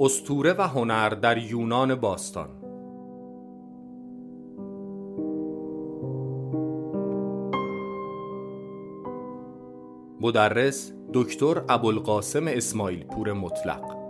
استوره و هنر در یونان باستان. مدرس دکتر ابوالقاسم اسماعیل پور مطلق.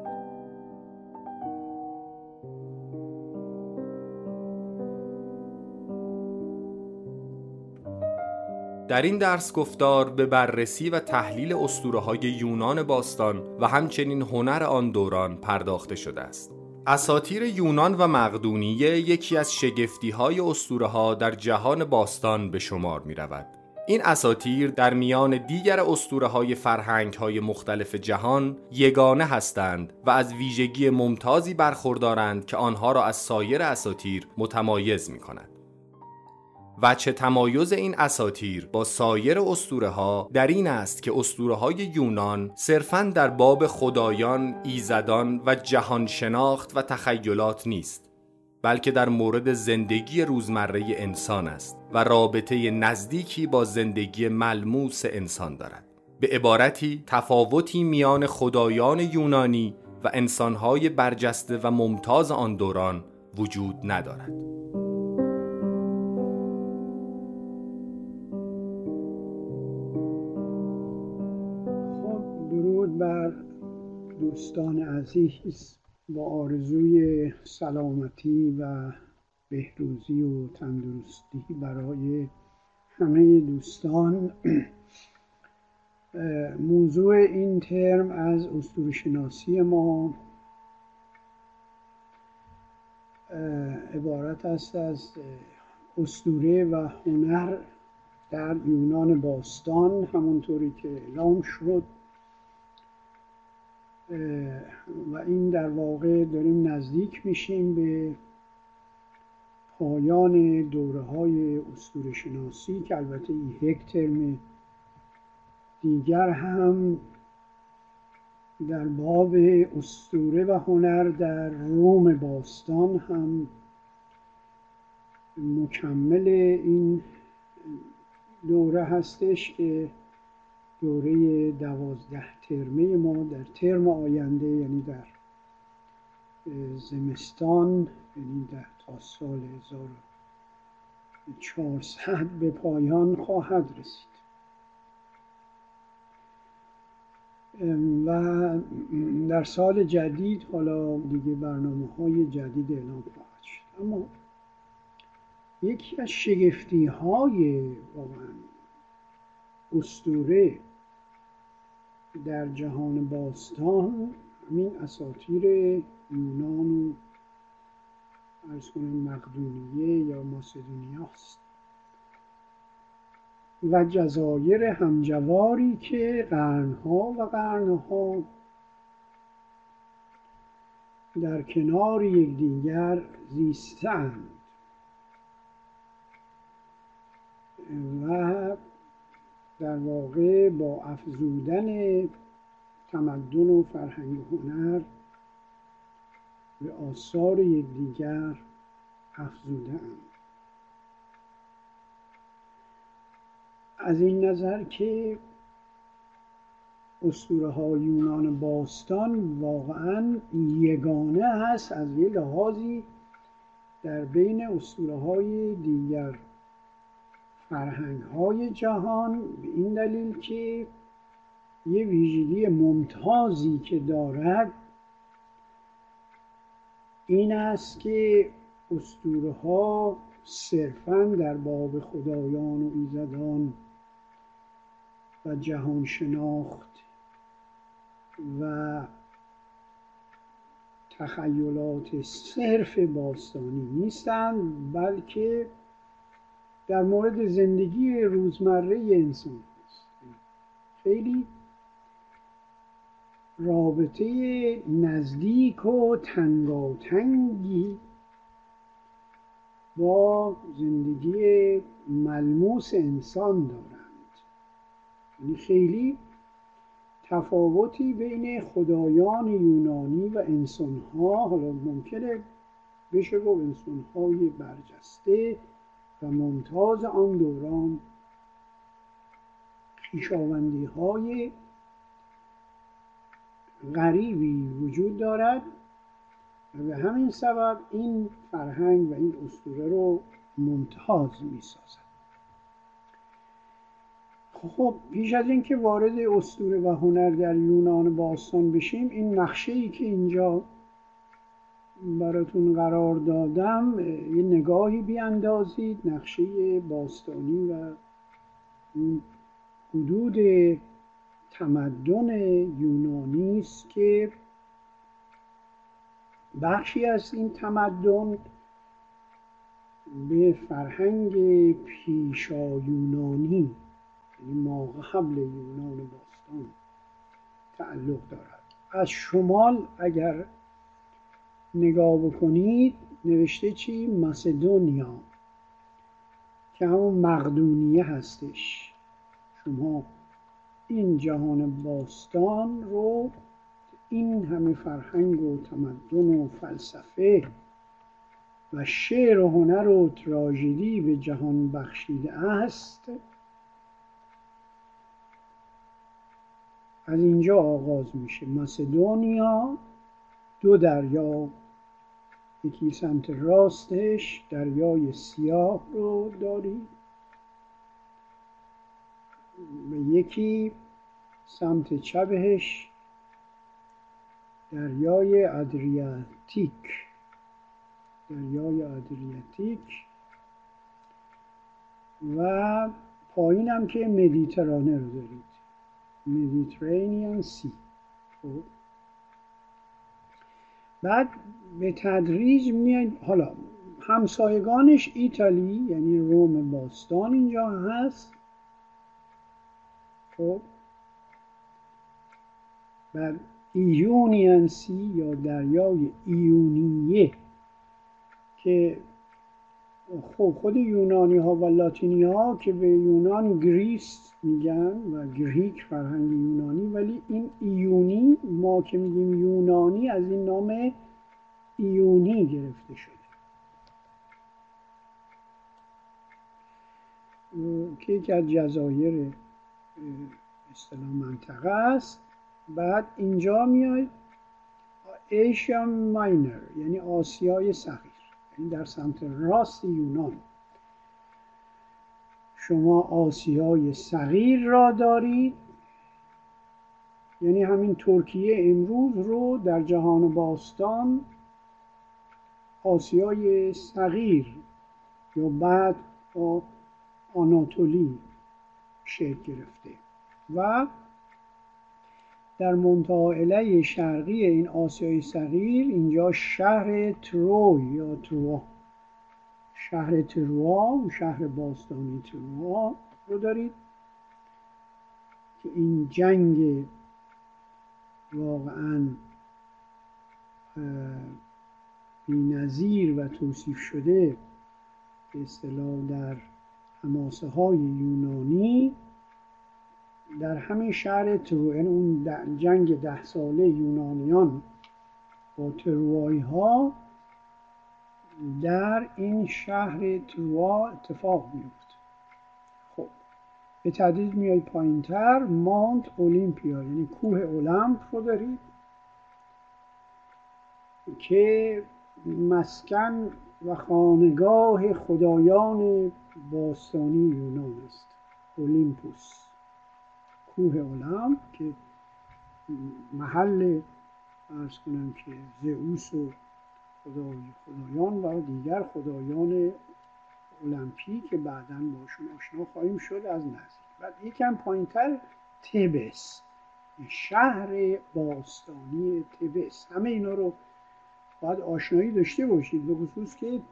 در این درس گفتار به بررسی و تحلیل اسطوره های یونان باستان و همچنین هنر آن دوران پرداخته شده است. اساطیر یونان و مقدونیه یکی از شگفتی های اسطوره ها در جهان باستان به شمار می رود. این اساطیر در میان دیگر اسطوره های فرهنگ های مختلف جهان یگانه هستند و از ویژگی ممتازی برخوردارند که آنها را از سایر اساطیر متمایز می کند. وچه تمایز این اساتیر با سایر اسطوره ها در این است که اسطوره های یونان صرفا در باب خدایان، ایزدان و جهان شناخت و تخیلات نیست بلکه در مورد زندگی روزمره انسان است و رابطه نزدیکی با زندگی ملموس انسان دارد. به عبارتی تفاوتی میان خدایان یونانی و انسانهای برجسته و ممتاز آن دوران وجود ندارد. دوستان عزیز با آرزوی سلامتی و بهروزی و تندرستی برای همه دوستان موضوع این ترم از شناسی ما عبارت است از اسطوره و هنر در یونان باستان همونطوری که اعلام شد. و این در واقع داریم نزدیک میشیم به پایان دوره های اسطوره شناسی که البته یک ترم دیگر هم در باب اسطوره و هنر در روم باستان هم مکمل این دوره هستش که دوره دوازده ترمه ما در ترم آینده یعنی در زمستان یعنی در تا سال 1400 به پایان خواهد رسید. و در سال جدید حالا دیگه برنامه های جدید اعلام خواهد شد. اما یکی از شگفتی های واقعا استوره در جهان باستان همین اساطیر یونان و ارز مقدونیه یا ماسدونیا است و جزایر همجواری که قرنها و قرنها در کنار یکدیگر زیستند و در واقع با افزودن تمدن و فرهنگ و هنر به آثار یکدیگر افزوده از این نظر که اسطوره های یونان باستان واقعا یگانه هست از یه لحاظی در بین اسطوره های دیگر. فرهنگ های جهان به این دلیل که یه ویژگی ممتازی که دارد این است که اسطوره ها صرفا در باب خدایان و ایزدان و جهان شناخت و تخیلات صرف باستانی نیستند بلکه در مورد زندگی روزمره انسان است خیلی رابطه نزدیک و تنگاتنگی با زندگی ملموس انسان دارند. یعنی خیلی تفاوتی بین خدایان یونانی و انسانها حالا ممکنه بشه گفت انسانهای برجسته و ممتاز آن دوران پیشاوندی های غریبی وجود دارد و به همین سبب این فرهنگ و این اسطوره رو ممتاز می سازد خب پیش از اینکه وارد اسطوره و هنر در یونان باستان بشیم این نقشه ای که اینجا براتون قرار دادم یه نگاهی بیاندازید نقشه باستانی و حدود تمدن یونانی است که بخشی از این تمدن به فرهنگ پیشا یونانی یعنی ما قبل یونان باستان تعلق دارد. از شمال اگر نگاه بکنید نوشته چی؟ مسدونیا که همون مقدونیه هستش. شما این جهان باستان رو این همه فرهنگ و تمدن و فلسفه و شعر و هنر و تراژدی به جهان بخشیده است. از اینجا آغاز میشه. مسدونیا دو دریا یکی سمت راستش دریای سیاه رو دارید و یکی سمت چپش دریای ادریاتیک. دریای ادریاتیک. و پایین هم که مدیترانه رو دارید. مدیترانیان سی. خب؟ بعد به تدریج میاد حالا همسایگانش ایتالی یعنی روم باستان اینجا هست. خب. بر Ionian Sea یا دریای ایونیه که خب خود یونانی ها و لاتینی ها که به یونان Greece میگن و Greek فرهنگ یونانی ولی این ایونی ما که میگیم یونانی از این نام ایونی گرفته شده. که یکی از جزایر اصطلاح منطقه است. بعد اینجا میاد ایشیا ماینر یعنی آسیای صغیر یعنی در سمت راست یونان. شما آسیای صغیر را دارید. یعنی همین ترکیه امروز رو در جهان باستان آسیای صغیر یا بعد آناتولی شکل گرفته و در منطقه شرقی این آسیای صغیر اینجا شهر تروی یا تروا شهر تروا شهر باستانی تروا رو دارید که این جنگ واقعا بینظیر و توصیف شده به اصطلاح در حماسه های یونانی در همین شهر ترو یعنی اون جنگ ده ساله یونانیان با تروایی ها در این شهر تروا اتفاق میفته خب به تدریج میای پایین تر مانت اولیمپیا یعنی کوه اولمپ رو دارید که مسکن و خانگاه خدایان باستانی یونان است. اولیمپوس کوه اولم که محل ارز کنم که زئوس و خدای خدایان و دیگر خدایان المپی که بعدا باشون آشنا خواهیم شد از نزدیک. بعد یکم پایینتر تبس شهر باستانی تبس. همه اینا رو باید آشنایی داشته باشید به خصوص که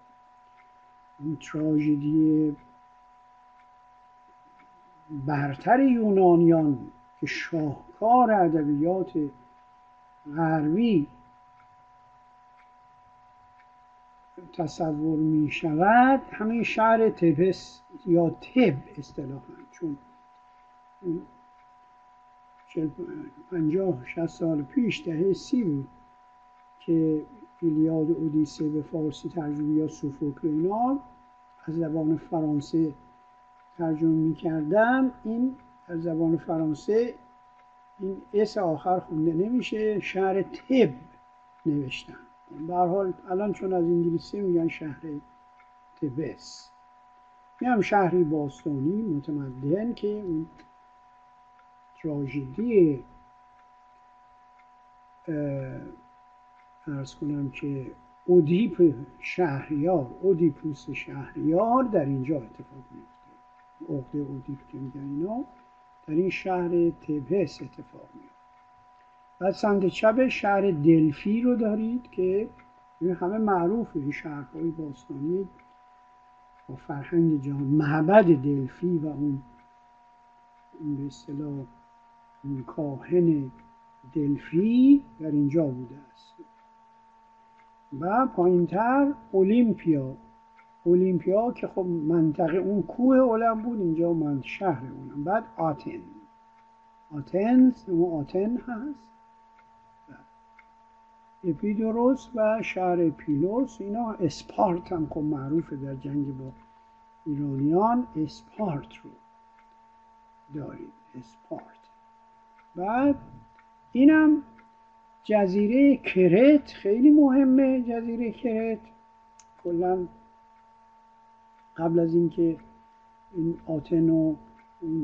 این تراژدی برتر یونانیان که شاهکار ادبیات غربی تصور می شود همین شهر تبس یا تب اصطلاحا چون پنجاه شست سال پیش دهه سی بود که ایلیاد اودیسه به فارسی ترجمه یا سوفوکل اینا از زبان فرانسه ترجمه می کردم این در زبان فرانسه این اس آخر خونده نمیشه شهر تب نوشتن به حال الان چون از انگلیسی میگن شهر تبس این هم شهری باستانی متمدن که اون تراژدی ارز کنم که اودیپ شهریار اودیپوس شهریار در اینجا اتفاق میفته عقده اودیپ که میگن اینا در این شهر تبس اتفاق میفته. بعد سمت چپ شهر دلفی رو دارید که همه معروفه این شهرهای باستانی با فرهنگ جهان معبد دلفی و اون به اصطلاح کاهن دلفی در اینجا بوده است. و پایینتر اولیمپیا اولیمپیا که خب منطقه اون کوه اولم بود اینجا من شهر اونم. بعد آتن. آتنز اون آتن هست. اپیدوروس و شهر اپیلوس اینا اسپارت هم خب معروفه در جنگ با ایرانیان. اسپارت رو دارید اسپارت. بعد اینم جزیره کرت خیلی مهمه جزیره کرت. کلا قبل از اینکه این آتن و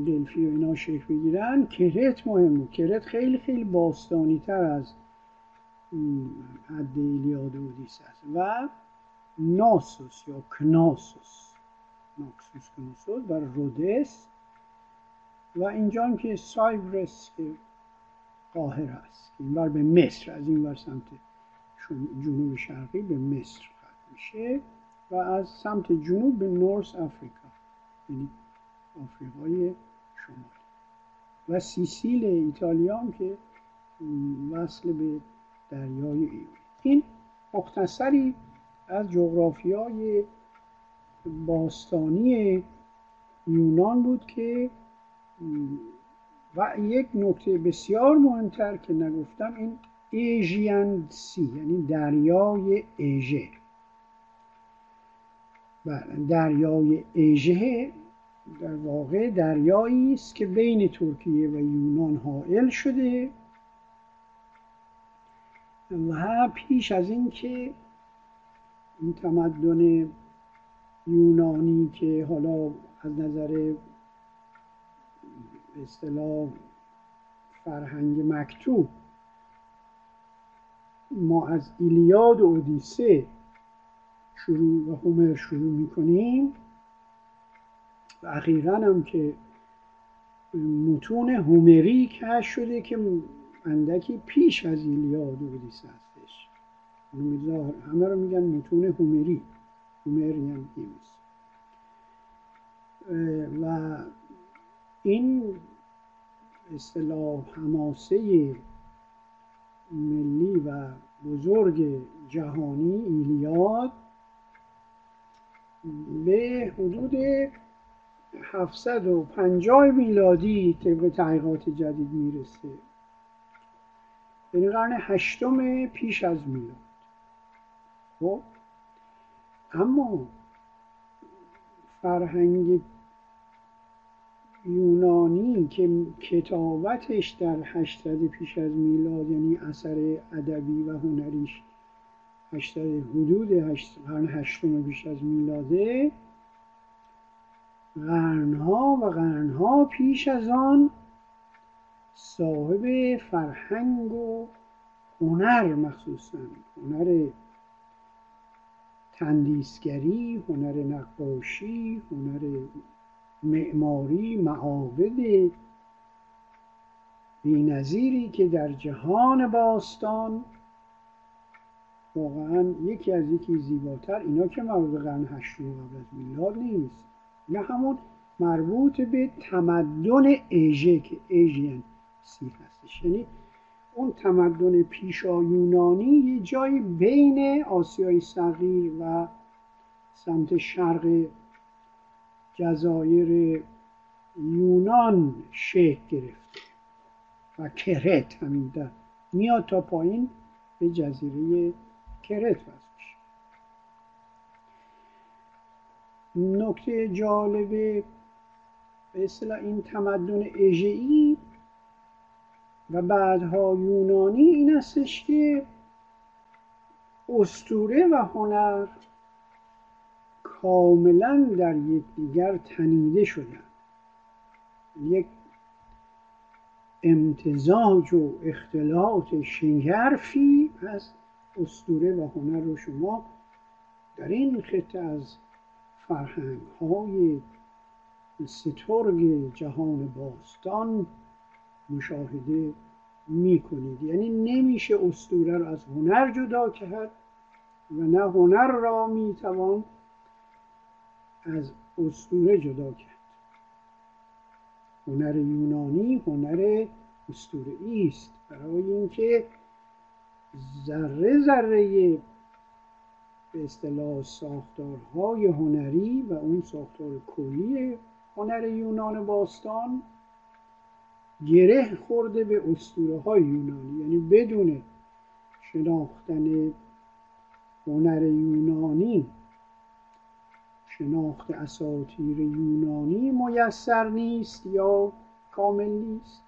دلفی و اینا شکل بگیرن کرت مهمه کرت خیلی خیلی باستانی تر از حد ایلیاد و است. و ناسوس یا کناسوس. ناکسوس کناسوس و رودس. و اینجا هم که سایبرس که قاهر است. اینور به مصر از این ور سمت جنوب شرقی به مصر ختم میشه. و از سمت جنوب به نورس افریقا یعنی آفریقای شمالی. و سیسیل ایتالیا که وصل به دریای ایون این مختصری از جغرافیای باستانی یونان بود که و یک نکته بسیار مهمتر که نگفتم این ایژیان سی یعنی دریای ایژه دریای ایژه در واقع دریایی است که بین ترکیه و یونان حائل شده و پیش از اینکه این تمدن یونانی که حالا از نظر اصطلاح فرهنگ مکتوب ما از ایلیاد و اودیسه شروع و هومر شروع می‌کنیم. و اخیرا هم که متون هومری کش شده که اندکی پیش از ایلیاد و اودیسه هستش. همه رو میگن متون هومری هومری هم و این اصطلاح حماسه ملی و بزرگ جهانی ایلیاد به حدود 750 میلادی طبق تحقیقات جدید می‌رسه. یعنی قرن هشتم پیش از میلاد. خب؟ اما فرهنگ یونانی که کتابتش در 800 پیش از میلاد یعنی اثر ادبی و هنریش 800 حدود قرن هشتم پیش از میلاده قرنها و قرنها پیش از آن صاحب فرهنگ و هنر مخصوصا. هنر تندیسگری هنر نقاشی هنر معماری معابد بینظیری که در جهان باستان واقعا یکی از یکی زیباتر اینا که مربوط قرن هشتم قبل از میلاد نیست. نه همون مربوط به تمدن ایژه که ایژین سی هستش. یعنی اون تمدن پیشا یونانی یه جایی بین آسیای صغیر و سمت شرق جزایر یونان شکل گرفته و کرت همین در میاد تا پایین به جزیره کرت وصل نکته جالب به اصطلاح این تمدن اژه‌ای و بعدها یونانی این استش که استوره و هنر کاملا در یکدیگر تنیده شدن. یک امتزاج و اختلاط شگرفی از استوره و هنر رو شما در این خطه از فرهنگ های سترگ جهان باستان مشاهده می کنید یعنی نمیشه استوره را از هنر جدا کرد و نه هنر را می توان از اسطوره جدا کرد. هنر یونانی هنر اسطوره است. برای اینکه ذره ذره به اصطلاح ساختارهای هنری و اون ساختار کلی هنر یونان باستان گره خورده به اسطوره های یونانی. یعنی بدون شناختن هنر یونانی شناخت اساطیر یونانی میسر نیست یا کامل نیست.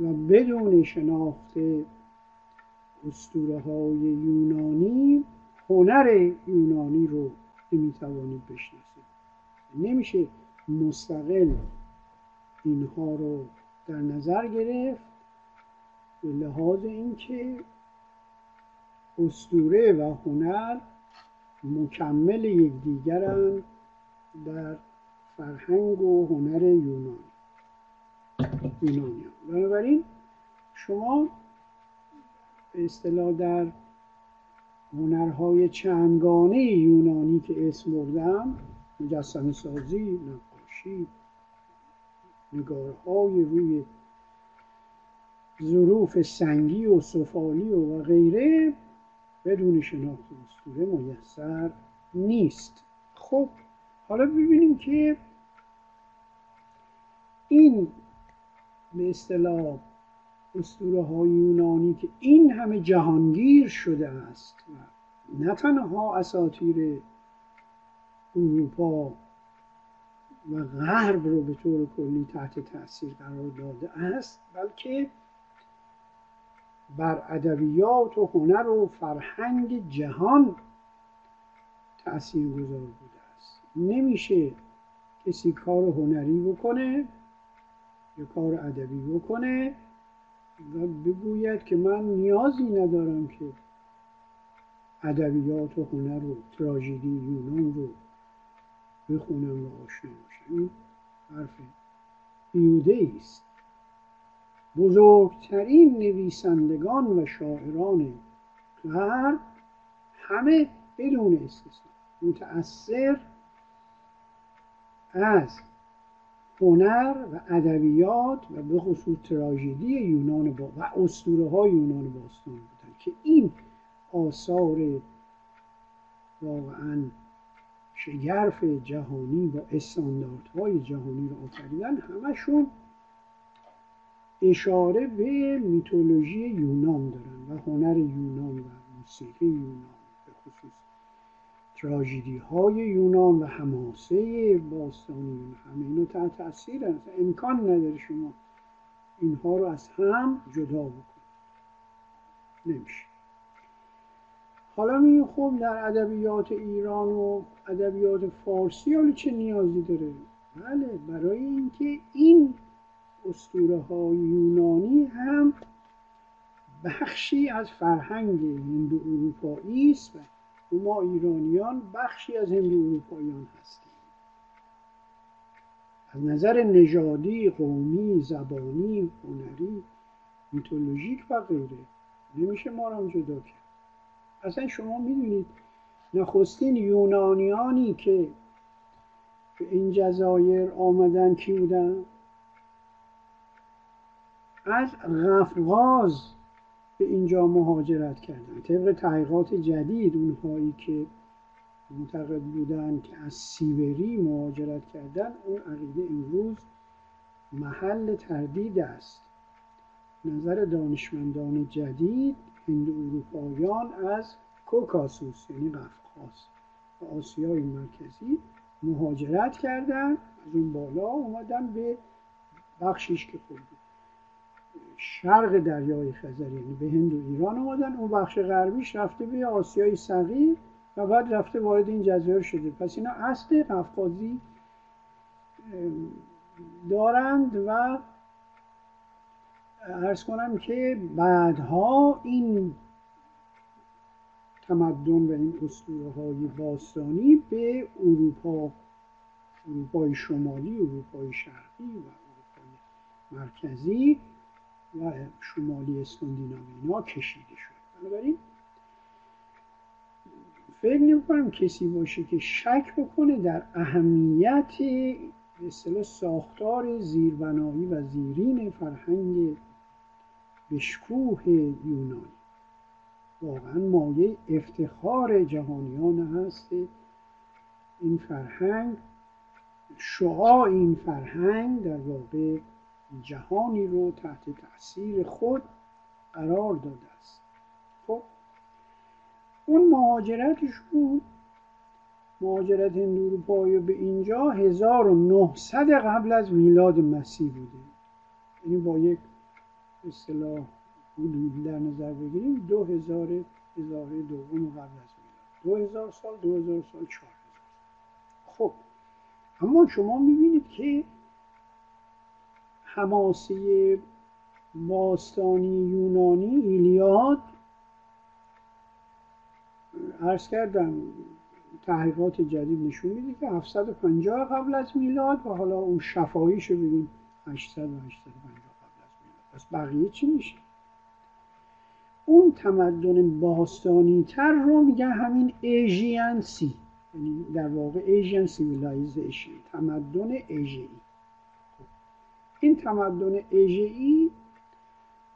و بدون شناخت اسطوره های یونانی هنر یونانی رو نمی‌توانید بشناسید. نمیشه مستقل اینها رو در نظر گرفت به لحاظ اینکه اسطوره و هنر مکمل یکدیگرند در فرهنگ و هنر یونان یونانیان. بنابراین شما به اصطلاح در هنرهای چندگانه یونانی که اسم بردم مجسم سازی نقاشی نگارهای روی ظروف سنگی و سفالی و غیره بدون شناخت اسطوره میسر نیست. خب حالا ببینیم که این به اصطلاح اسطوره های یونانی که این همه جهانگیر شده است و نه تنها اساطیر اروپا و غرب رو به طور کلی تحت تاثیر قرار داده است بلکه بر ادبیات و هنر و فرهنگ جهان تأثیر گذار بوده است. نمیشه کسی کار هنری بکنه یا کار ادبی بکنه و بگوید که من نیازی ندارم که ادبیات و هنر و تراژدی یونان رو بخونم و آشنا باشم این حرف بیوده است بزرگترین نویسندگان و شاعران غرب همه بدون استثنا متأثر از هنر و ادبیات و به خصوص تراژدی یونان با و اسطوره های یونان باستان بودن که این آثار واقعا شگرف جهانی با استانداردهای جهانی رو آفریدن همشون اشاره به میتولوژی یونان دارن و هنر یونان و موسیقی یونان به خصوص تراژدی های یونان و حماسه باستانی یونان همه اینو تحت تاثیر هست امکان نداره شما اینها رو از هم جدا بکنید. نمیشه. حالا می خب در ادبیات ایران و ادبیات فارسی حالا چه نیازی داره؟ بله برای اینکه این اسطوره های یونانی هم بخشی از فرهنگ هندو اروپایی است و ما ایرانیان بخشی از هندو اروپاییان هستیم. از نظر نژادی قومی زبانی هنری میتولوژیک و غیره نمیشه ما را جدا کرد. اصلا شما می‌دونید نخستین یونانیانی که به این جزایر آمدن کی بودن؟ از غفغاز به اینجا مهاجرت کردن. طبق تحقیقات جدید اونهایی که معتقد بودن که از سیبری مهاجرت کردن اون عقیده امروز محل تردید است. نظر دانشمندان جدید هندو اروپایان از کوکاسوس یعنی قفقاز و آسیای مرکزی مهاجرت کردن. از اون بالا اومدن به بخشیش که خود شرق دریای خزر یعنی به هند و ایران اومدن. اون بخش غربیش رفته به آسیای صغیر و بعد رفته وارد این جزایر شده. پس اینا اصل قفقازی دارند و ارز کنم که بعدها این تمدن و این اسطوره های باستانی به اروپا اروپای شمالی اروپای شرقی و اروپای مرکزی شمالی اسکاندیناوی اینا کشیده شد. بنابراین فکر نمی کسی باشه که شک بکنه در اهمیت به ساختار زیربنایی و زیرین فرهنگ بشکوه یونانی. واقعا مایه افتخار جهانیان هست این فرهنگ شعاع این فرهنگ در واقع جهانی رو تحت تاثیر خود قرار داده است. خب اون مهاجرتشون مهاجرت هند به اینجا 1900 قبل از میلاد مسیح بوده. یعنی با یک اصطلاح حدود در نظر بگیریم دو هزار هزار دوم قبل از میلاد. دو هزار سال دو هزار سال چهار خب اما شما می‌بینید که حماسه باستانی یونانی ایلیاد. عرض کردم تحقیقات جدید نشون میده که 750 قبل از میلاد و حالا اون شفاهیش رو ببین 800 و 850 قبل از میلاد. پس بقیه چی میشه؟ اون تمدن باستانی تر رو میگن همین Aegean Sea یعنی در واقع Aegean civilization تمدن اژه‌ای این تمدن اژه‌ای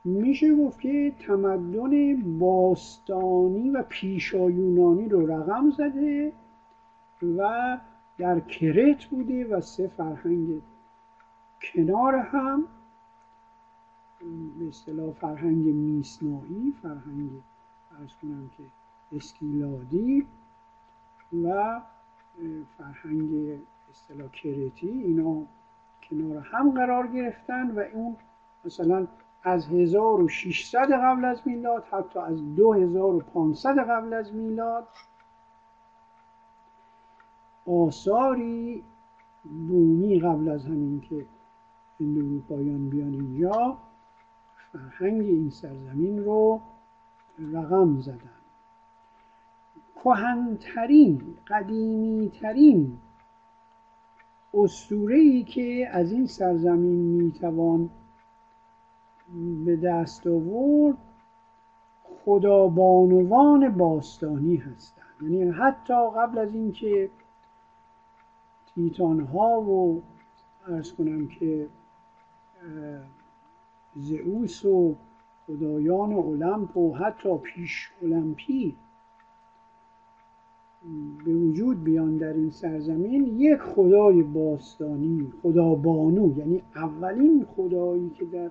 میشه گفت که تمدن باستانی و پیشایونانی رو رقم زده و در کرت بوده و سه فرهنگ کنار هم به اصطلاح فرهنگ میسنایی فرهنگ ارز کنم که اسکیلادی و فرهنگ اصطلاح کرتی اینا کنار هم قرار گرفتن و اون مثلا از 1600 قبل از میلاد حتی از 2500 قبل از میلاد آثاری بومی قبل از همین که هند اروپایان بیان اینجا فرهنگ این سرزمین رو رقم زدن. کهنترین قدیمیترین اسطوره که از این سرزمین می‌توان به دست آورد خدابانوان باستانی هستند. یعنی حتی قبل از اینکه تیتان ها و ارز کنم که زئوس و خدایان المپ و حتی پیش المپی به وجود بیان در این سرزمین یک خدای باستانی خدا بانو یعنی اولین خدایی که در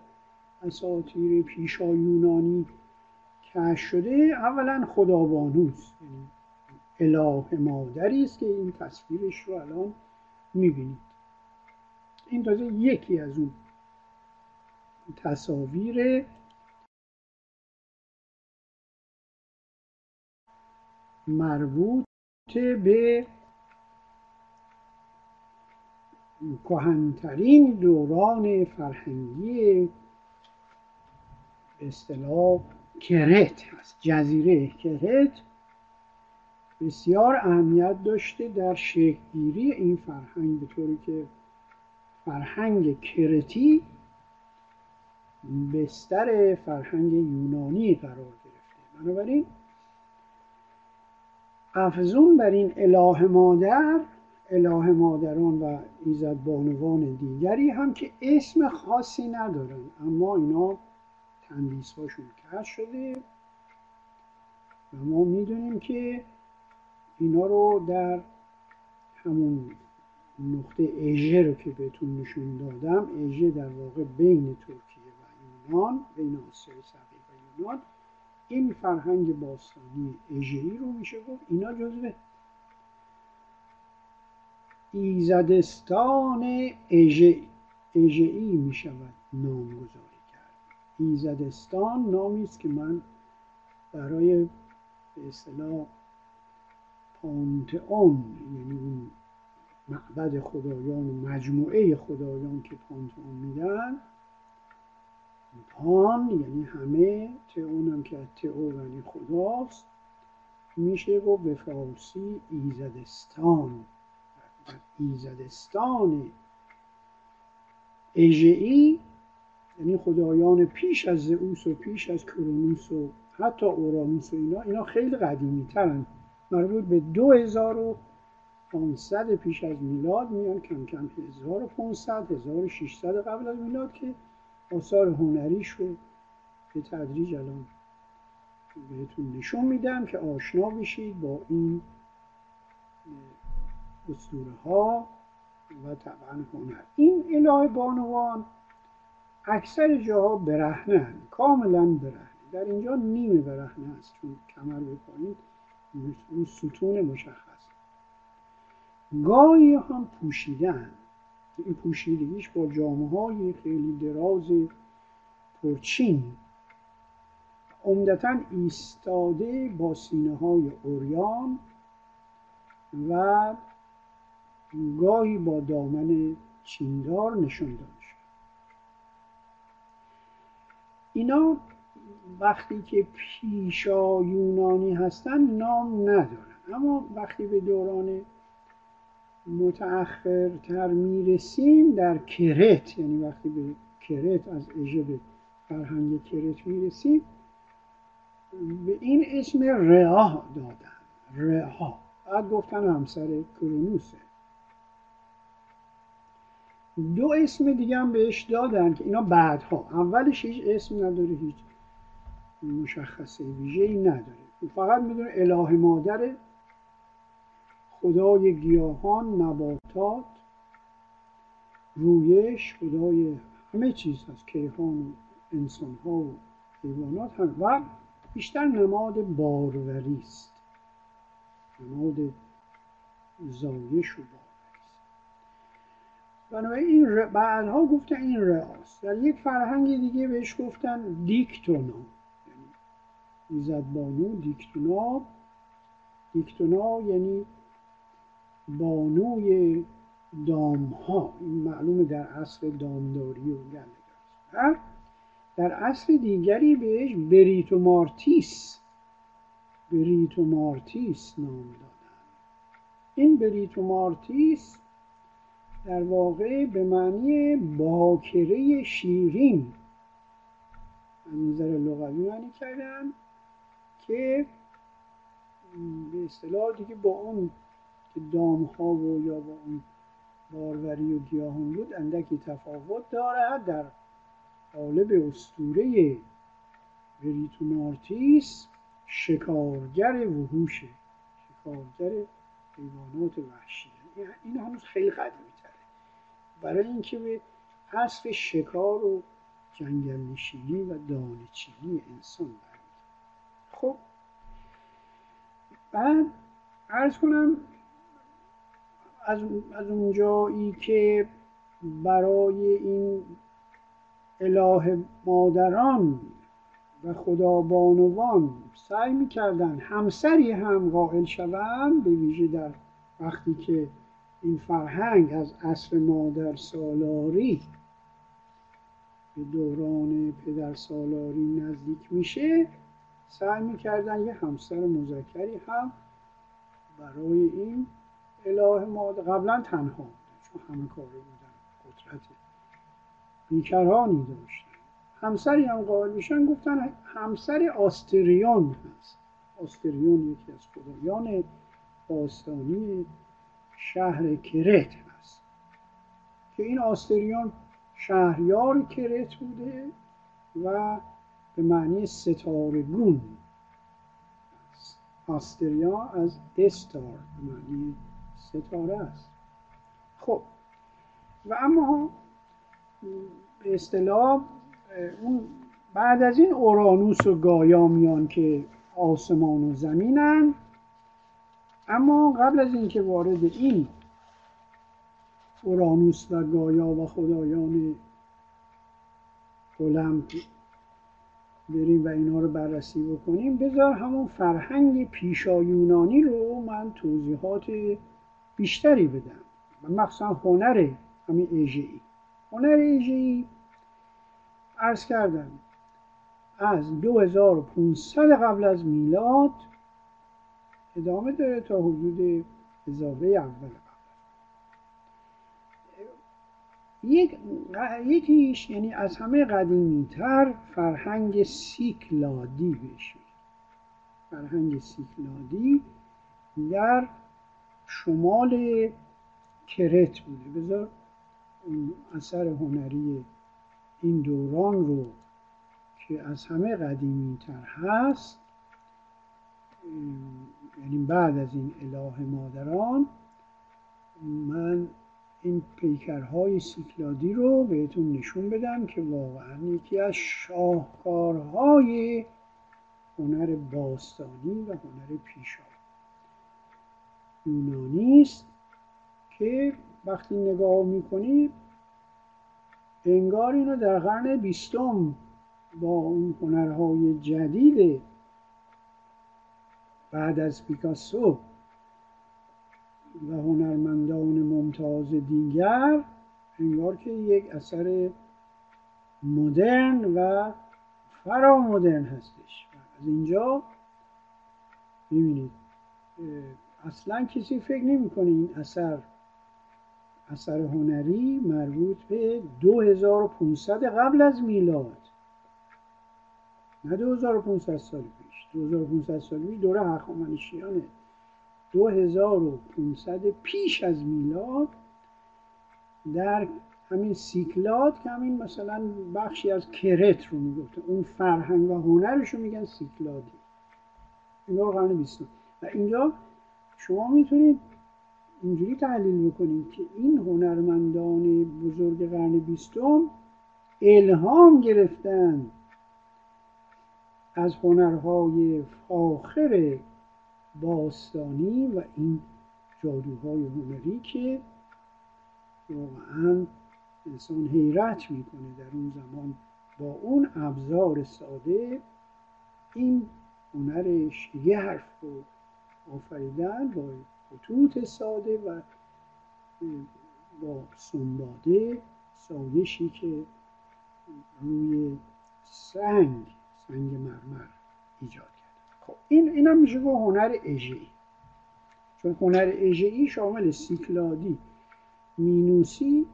اساطیر پیشا یونانی کش شده اولا خدا بانوست. یعنی اله مادری است که این تصویرش رو الان می‌بینید. این تازه یکی از اون تصاویر مربوط به کهنترین دوران فرهنگی اصطلاح کرت هست جزیره کرت بسیار اهمیت داشته در شکلگیری این فرهنگ به طوری که فرهنگ کرتی بستر فرهنگ یونانی قرار گرفته. بنابراین افزون بر این اله مادر اله مادران و ایزد بانوان دیگری هم که اسم خاصی ندارن. اما اینا تندیس هاشون کش شده و ما می‌دونیم که اینا رو در همون نقطه اژه رو که بهتون نشون دادم اژه در واقع بین ترکیه و یونان بین آسیای صغیر و یونان این فرهنگ باستانی اژه‌ای رو میشه گفت. اینا جزو ایزدستان اژه اژهای می شود نامگذاری کرد. ایزدستان نامی است که من برای به اصطلاح پانتئون یعنی اون معبد خدایان و مجموعه خدایان که پانتئون میگن پان یعنی همه تئون هم که تئو یعنی خداست میشه گفت به فارسی ایزدستان. ایزدستان. اژهای یعنی خدایان پیش از زئوس و پیش از کرونوس و حتی اورانوس و اینا اینا خیلی قدیمی ترن مربوط به دو هزار و 500 پیش از میلاد میان کم کم 1500 1600 قبل از میلاد که آثار هنریش رو به تدریج الان بهتون نشون میدم که آشنا بشید با این اسطوره ها و طبعا هنر. این اله بانوان اکثر جاها برهنه کاملا برهنه. در اینجا نیمه برهنه است چون کمر پایین اون ستون مشخص. گاهی هم پوشیدن این پوشیدگیش با جامعه های خیلی دراز پرچین. عمدتا ایستاده با سینه های اوریان و گاهی با دامن چیندار نشون داده شد. اینا وقتی که پیشا یونانی هستن نام ندارن. اما وقتی به دوران متأخرتر می‌رسیم در کرت. یعنی وقتی به کرت از اژه فرهنگ کرت می‌رسیم به این اسم رعا دادن. رعا. بعد گفتن همسر کرونوسه. دو اسم دیگه هم بهش دادن که اینا بعدها. اولش هیچ اسم نداره هیچ مشخصه ویژه ای نداره. فقط می‌دونه اله مادر خدای گیاهان نباتات رویش خدای همه چیز هست کیهان و انسان ها و حیوانات هم. و بیشتر نماد باروری است. نماد زایش و باروری است. بنابراین این بعدها گفتن این رئاست. در یک فرهنگ دیگه بهش گفتن دیکتونا یعنی زدبانو دیکتونا دیکتونا یعنی بانوی دام ها این معلومه در عصر دامداری و گندگاری در عصر دیگری بهش بریتو مارتیس بریتو مارتیس نام دادن. این بریتو مارتیس در واقع به معنی باکره شیرین. از نظر لغوی معنی کردن که به اصطلاح دیگه با اون که دام ها و یا با اون باروری و گیاهان بود اندکی تفاوت دارد در قالب اسطوره بریتونارتیس شکارگر وحوشه شکارگر حیوانات وحشی. این هنوز خیلی قدیمی تره. برای اینکه به حذف شکار و جنگل نشینی و دانه چینی انسان برمید خب بعد ارز کنم از, از اونجایی که برای این اله مادران و خدا بانوان سعی می‌کردن همسری هم قائل شوند به ویژه در وقتی که این فرهنگ از عصر مادر سالاری به دوران پدر سالاری نزدیک میشه سعی می‌کردن یه همسر مذکری هم برای این اله ماده قبلا تنها چون همه کاره بودن قدرت بیکرانی داشتن همسری هم قائل میشن گفتن همسر آستریون هست. آستریون یکی از خدایان باستانی شهر کرت هست. که این آستریون شهریار کرت بوده و به معنی ستارگون آستریا از استار به معنی ستاره است. خب. و اما به اصطلاح اون بعد از این اورانوس و گایا میان که آسمان و زمینن اما قبل از اینکه وارد این اورانوس و گایا و خدایان المپ بریم و اینا رو بررسی بکنیم بذار همون فرهنگ پیشایونانی رو من توضیحات بیشتری بدم. و مخصوصا هنر همین اژه‌ای هنر اژه‌ای عرض کردم از 2500 قبل از میلاد ادامه داره تا حدود هزاره اول یک یکیش یعنی از همه قدیمیتر فرهنگ سیکلادی بشه. فرهنگ سیکلادی در شمال کرت بوده. بذار اثر هنری این دوران رو که از همه قدیمیتر هست یعنی بعد از این اله مادران من این پیکرهای سیکلادی رو بهتون نشون بدم که واقعا یکی از شاهکارهای هنر باستانی و هنر پیشا یونانی است که وقتی نگاه می‌کنید انگار اینو در قرن بیستم با اون هنرهای جدید بعد از پیکاسو و هنرمندان ممتاز دیگر انگار که یک اثر مدرن و فرا مدرن هستش. از اینجا می‌بینید اصلا کسی فکر نمی‌کنه این اثر اثر هنری مربوط به 2500 قبل از میلاد. نه 2500 سال پیش. 2500 سال پیش دوره هخامنشیانه. 2500 پیش از میلاد در همین سیکلاد که همین مثلا بخشی از کرت رو می‌گفته. اون فرهنگ و هنرش رو میگن سیکلادی. اینا قرن بیستم. و اینجا شما می‌تونید اینجوری تحلیل بکنید که این هنرمندان بزرگ قرن بیستم الهام گرفتن از هنرهای فاخر باستانی و این جادوهای هنری که واقعا انسان حیرت می‌کنه در اون زمان با اون ابزار ساده این هنر شگرف رو آفریدن با خطوط ساده و با سنباده سایشی که روی سنگ سنگ مرمر ایجاد خب این اینم میشه گفت هنر اژه‌ای. چون هنر اژه‌ای شامل سیکلادی مینوسی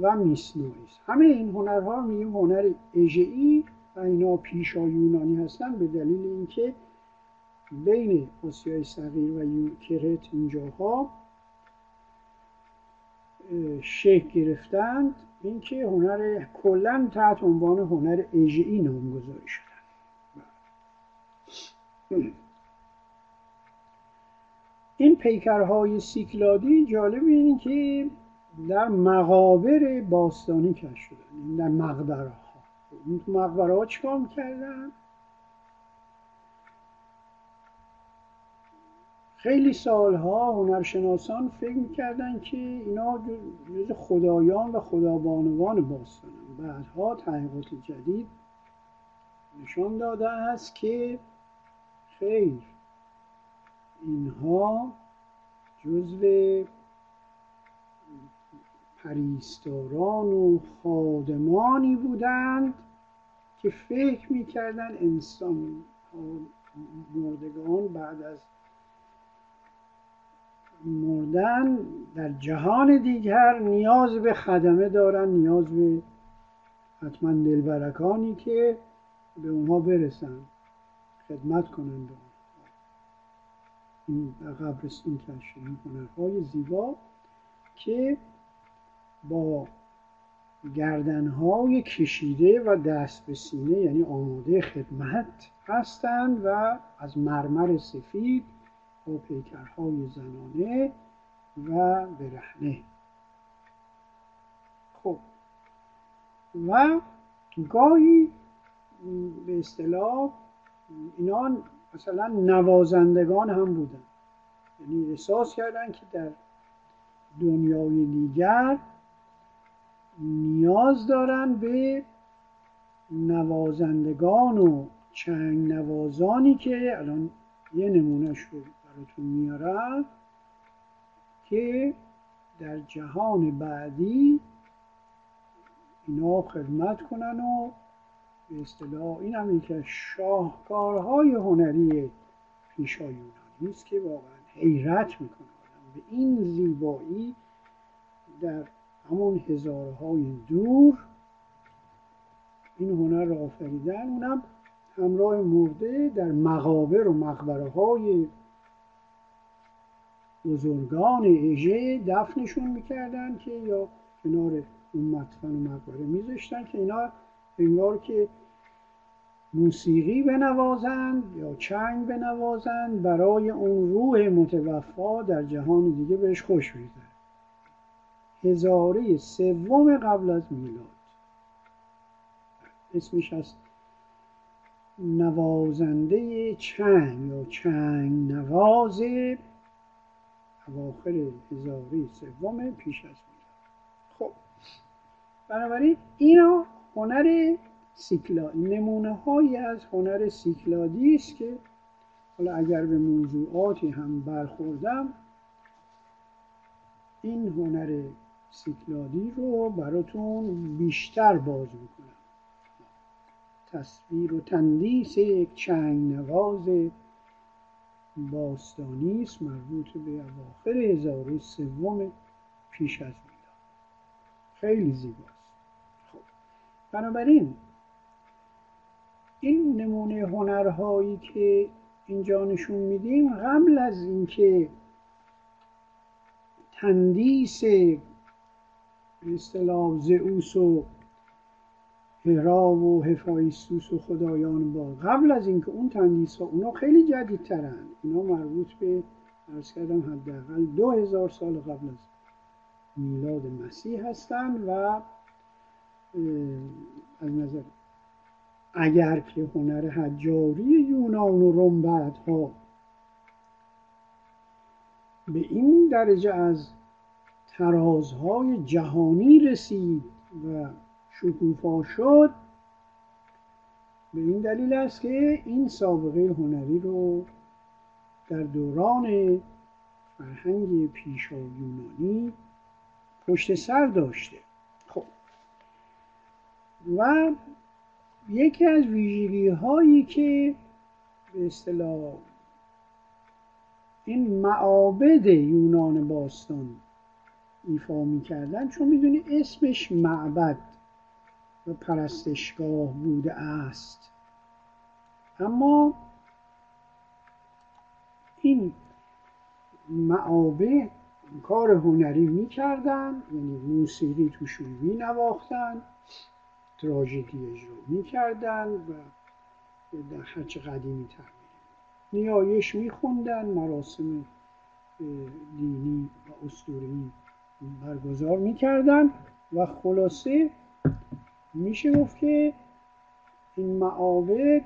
و میسنایی است همه این هنرها میگیم هنر اژه‌ای و اینا پیشا یونانی هستن به دلیل اینکه بین آسیای صغیر و کرت اینجاها شکل گرفتند. اینکه هنر کلا تحت عنوان هنر اژه‌ای نامگذاری شد این پیکرهای سیکلادی جالب اینه که در مقابر باستانی کش شدن در مقبره ها این مقبره ها چیکار می‌کردن؟ خیلی سالها هنرشناسان فکر می‌کردن که اینا جز خدایان و خدابانوان باستانن. بعدها تحقیقات جدید نشان داده است که خیر اینها جزو پریستاران و خادمانی بودند که فکر می‌کردن انسان مردگان بعد از مردن در جهان دیگر نیاز به خدمه دارن نیاز به حتما دلبرکانی که به اونها برسن خدمت کنند این در قبرستون کش این هنرهای زیبا که با گردنهای کشیده و دست به سینه یعنی آماده خدمت هستند و از مرمر سفید پیکرهای زنانه و برهنه. خب. و گاهی به اصطلاح اینا مثلا نوازندگان هم بودن. یعنی احساس کردن که در دنیای دیگر نیاز دارن به نوازندگان و چنگ نوازانی که الان یه نمونهش رو براتون میارم که در جهان بعدی اینا خدمت کنن و به اصطلاح این هم که شاهکارهای هنری پیشا یونانی است که واقعا حیرت می‌کنه آدم. به این زیبایی در همون هزارهای دور این هنر را آفریدن اونم همراه مرده در مقابر و مقبره های بزرگان اژه دفنشون می‌کردن که یا کنار اون مدفن و مقبره میذاشتن که اینا انگار که موسیقی بنوازند یا چنگ بنوازند برای اون روح متوفا در جهان دیگه بهش خوش میزن هزاره سوم قبل از میلاد. اسمش از نوازنده چنگ یا چنگ نواز اواخر هزاره سوم پیش از میلاد خب. بنابراین اینا هنر سیکلا نمونه هایی از هنر سیکلادی است که حالا اگر به موضوعاتی هم برخوردم این هنر سیکلادی رو براتون بیشتر باز می‌کنم. تصویر و تندیس یک چنگ نواز باستانی است مربوط به اواخر هزار سوم پیش از میلاد. خیلی زیباست. خب بنابراین این نمونه هنرهایی که اینجا نشون میدیم قبل از اینکه تندیس اصطلاح زئوس و هرا و هفایستوس و خدایان با. قبل از اینکه اون تندیس ها اونا خیلی جدیدترن. اینا مربوط به ارز کردم حداقل دو هزار سال قبل از میلاد مسیح هستن و از نظر اگر که هنر حجاری یونان و روم بعدها به این درجه از ترازهای جهانی رسید و شکوفا شد به این دلیل است که این سابقه هنری رو در دوران فرهنگ پیشا یونانی پشت سر داشته. خب. و یکی از ویژگی هایی که به اصطلاح این معابد یونان باستان ایفا می‌کردن چون می‌دونی اسمش معبد. پرستشگاه بوده است. اما این معابد کار هنری می‌کردن یعنی موسیقی توشون مینواختن تراژدی اجرا می‌کردن و در هرچه قدیمی تر نیایش میخوندن مراسم دینی و اسطوری برگزار می‌کردن و خلاصه میشه گفت که این معابد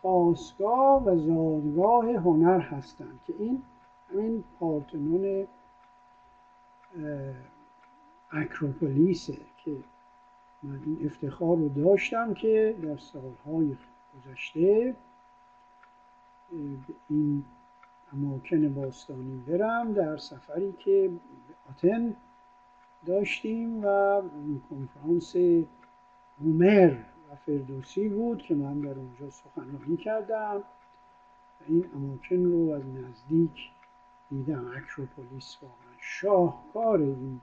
خواستگاه و زادگاه هنر هستند که این همین پارتنون اکروپولیسه که من این افتخار رو داشتم که در سالهای گذشته این اماکن باستانی برم در سفری که به آتن داشتیم و کنفرانس هومر و فردوسی بود که من در اونجا سخنرانی کردم و این اماکن رو از نزدیک دیدم. اکروپولیس واقعا شاهکار این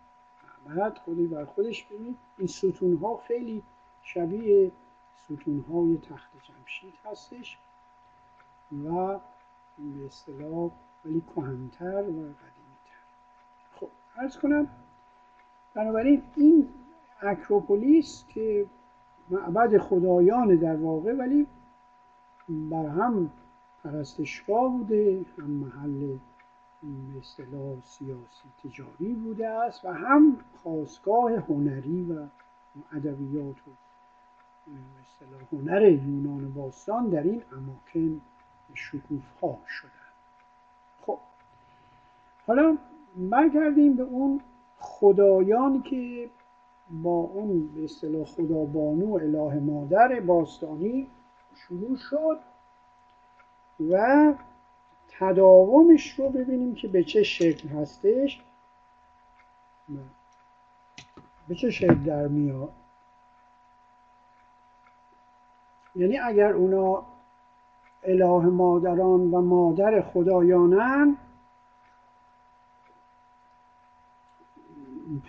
معبد. خودی بر خودش ببینید این ستون ها خیلی شبیه ستون های تخت جمشید هستش و به اصطلاح ولی کهنتر و قدیمیتر. خب ارز کنم بنابراین این اکروپولیس که معبد خدایان در واقع ولی بر هم پرستشگاه بوده هم محل به سیاسی تجاری بوده است و هم خواستگاه هنری و ادبیات و اصطلاح هنر یونان باستان در این اماکن شکوف ها شدن خب حالا برگردیم به اون خدایانی که با اون به اصطلاح خدا بانو اله مادر باستانی شروع شد و تداومش رو ببینیم که به چه شکل هستش. به چه شکل در میاد؟ یعنی اگر اونا اله مادران و مادر خدایانن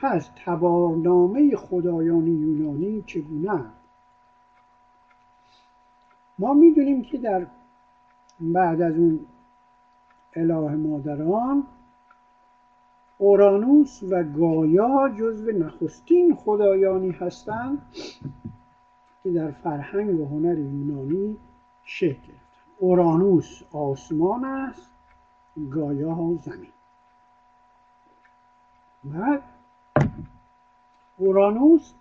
پس تبارنامه خدایان یونانی چگونه ما می‌دونیم که در بعد از اون اله مادران اورانوس و گایا جزو نخستین خدایانی هستند که در فرهنگ و هنر یونانی شکل اورانوس آسمان است گایا زمین. بعد اورانوس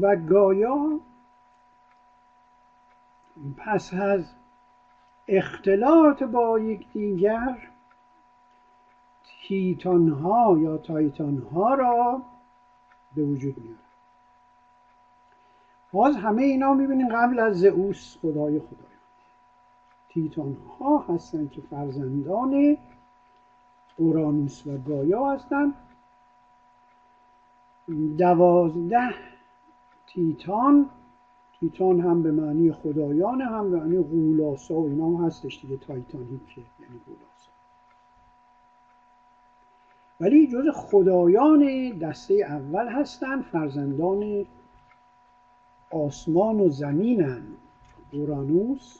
و گایا پس از اختلاط با یکدیگر تیتان ها یا تایتان ها را به وجود میارن باز همه اینا می‌بینیم قبل از زئوس خدای خدایان. تیتان ها هستن که فرزندان اورانوس و گایا هستند دوازده تیتان. تیتان هم به معنی خدایان هم به معنی غولاسا و اینا هم هستش دیگه. تایتانی که یعنی غولاسا. ولی جز خدایان دسته اول هستند فرزندان آسمان و زمینن. اورانوس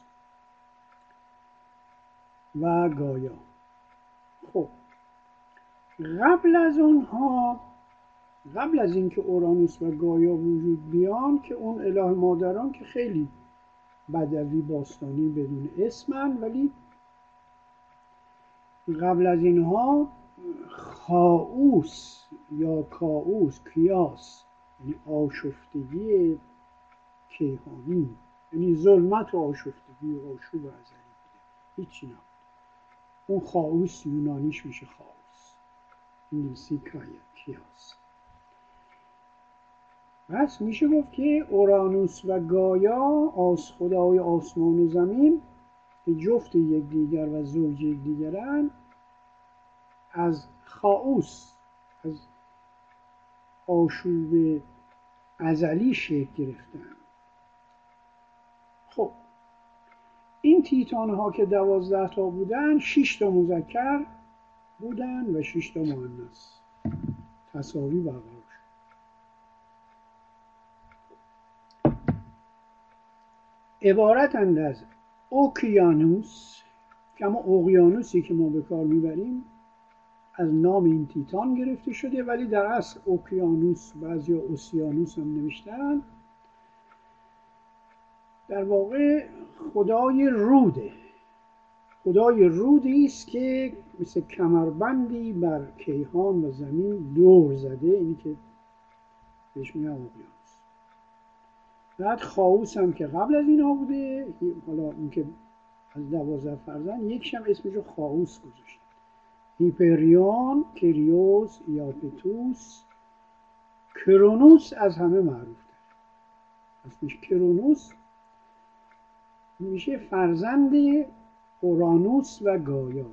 و گایا. خب قبل از اونها قبل از اینکه اورانوس و گایا وجود بیان که اون اله مادران که خیلی بدوی باستانی بدون اسمن ولی قبل از اینها خاوس یا کاوس کیاس یعنی آشفتگی کیهانی یعنی ظلمت و آشفتگی و آشوب ازلی هیچی نبود. اون خاوس یونانیش میشه خاوس انگلیسی کیاس. پس میشه گفت که اورانوس و گایا آس خدای آسمان و زمین که جفت یکدیگر و زوج یکدیگرن از خاوس از آشوب ازلی شکل گرفتن. خب این تیتان ها که دوازده تا بودن شش تا مذکر بودن و شش تا مؤنث. تصاوی برقرار. عبارتند از اوکیانوس که اما اقیانوسی که ما به کار می‌بریم از نام این تیتان گرفته شده ولی در اصل اوکیانوس بعضی اوسیانوس هم نوشتن. در واقع خدای روده. خدای رودی است که مثل کمربندی بر کیهان و زمین دور زده. اینی که بهش میگن اقیانوس بعد خاوس هم که قبل از اینا بوده حالا اون که از دوازده فرزند یکیش هم اسمش رو خاوس گذاشت. هیپریون کریوس یاپتوس کرونوس از همه معروف اسمش کرونوس. میشه فرزند اورانوس و گایا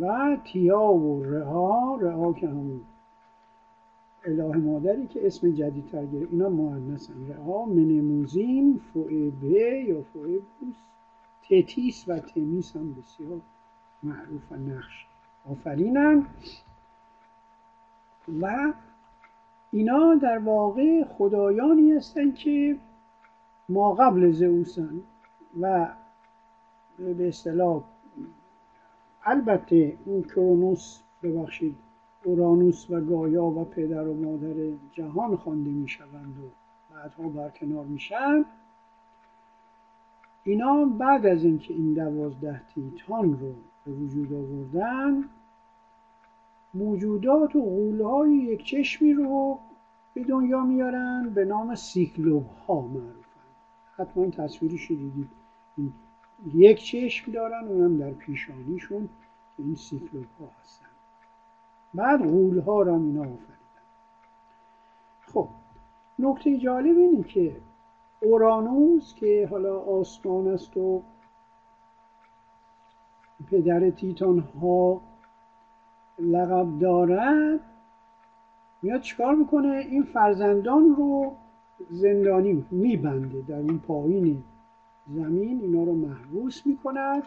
و تیا و رها رها که همون اله مادری که اسم جدیدتر گرفت. اینا مؤنثن. رها منموزین فوئبه یا فوئبوس. تتیس و تمیس هم بسیار معروف و نقش آفرینن. و اینا در واقع خدایانی هستند که ما قبل زئوسن و به اصطلاح البته اون کرونوس ببخشید اورانوس و گایا و پدر و مادر جهان خوانده می‌شوند و بعدها برکنار میشن. اینا بعد از اینکه این دوازده تیتان رو به وجود آوردن موجودات و غولهای یک چشمی رو به دنیا میارن به نام سیکلوب ها معروفن. حتما تصویرش دیدید یک چشم دارن اونم در پیشانیشون این سیکلوپ ها هستن. بعد غول ها را اینا آفریدن. خب نکته جالب اینه که اورانوس که حالا آسمان است و پدر تیتان ها لقب دارد میاد چیکار می‌کنه؟ این فرزندان رو زندانی میبنده در این پایین زمین اینا رو محبوس می‌کند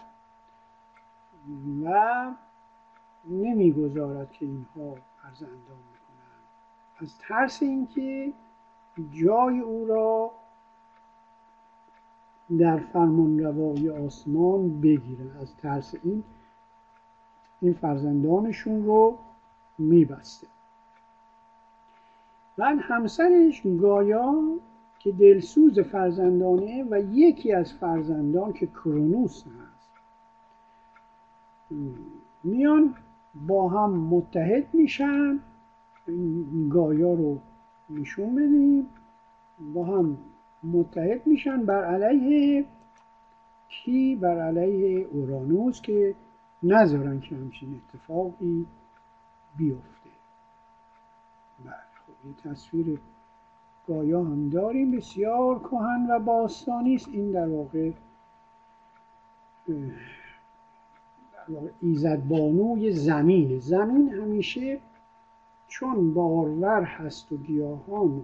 و نمی‌گذارد که اینها فرزندان می‌کنند. از ترس اینکه جای او را در فرمان روای آسمان بگیرن. از ترس این این فرزندانشون رو میبسته. بعد همسرش گایا که دلسوز فرزندانه و یکی از فرزندان که کرونوس هست. میان با هم متحد میشن. گایا رو نشون بدیم. با هم متحد میشن بر علیه کی؟ بر علیه اورانوس که نذارن که همچین اتفاقی بیفته. بله خب یه تصویر گایا هم داریم. بسیار کهن و باستانی است. این در واقع ایزد بانوی زمین زمین همیشه چون بارور هست و گیاهان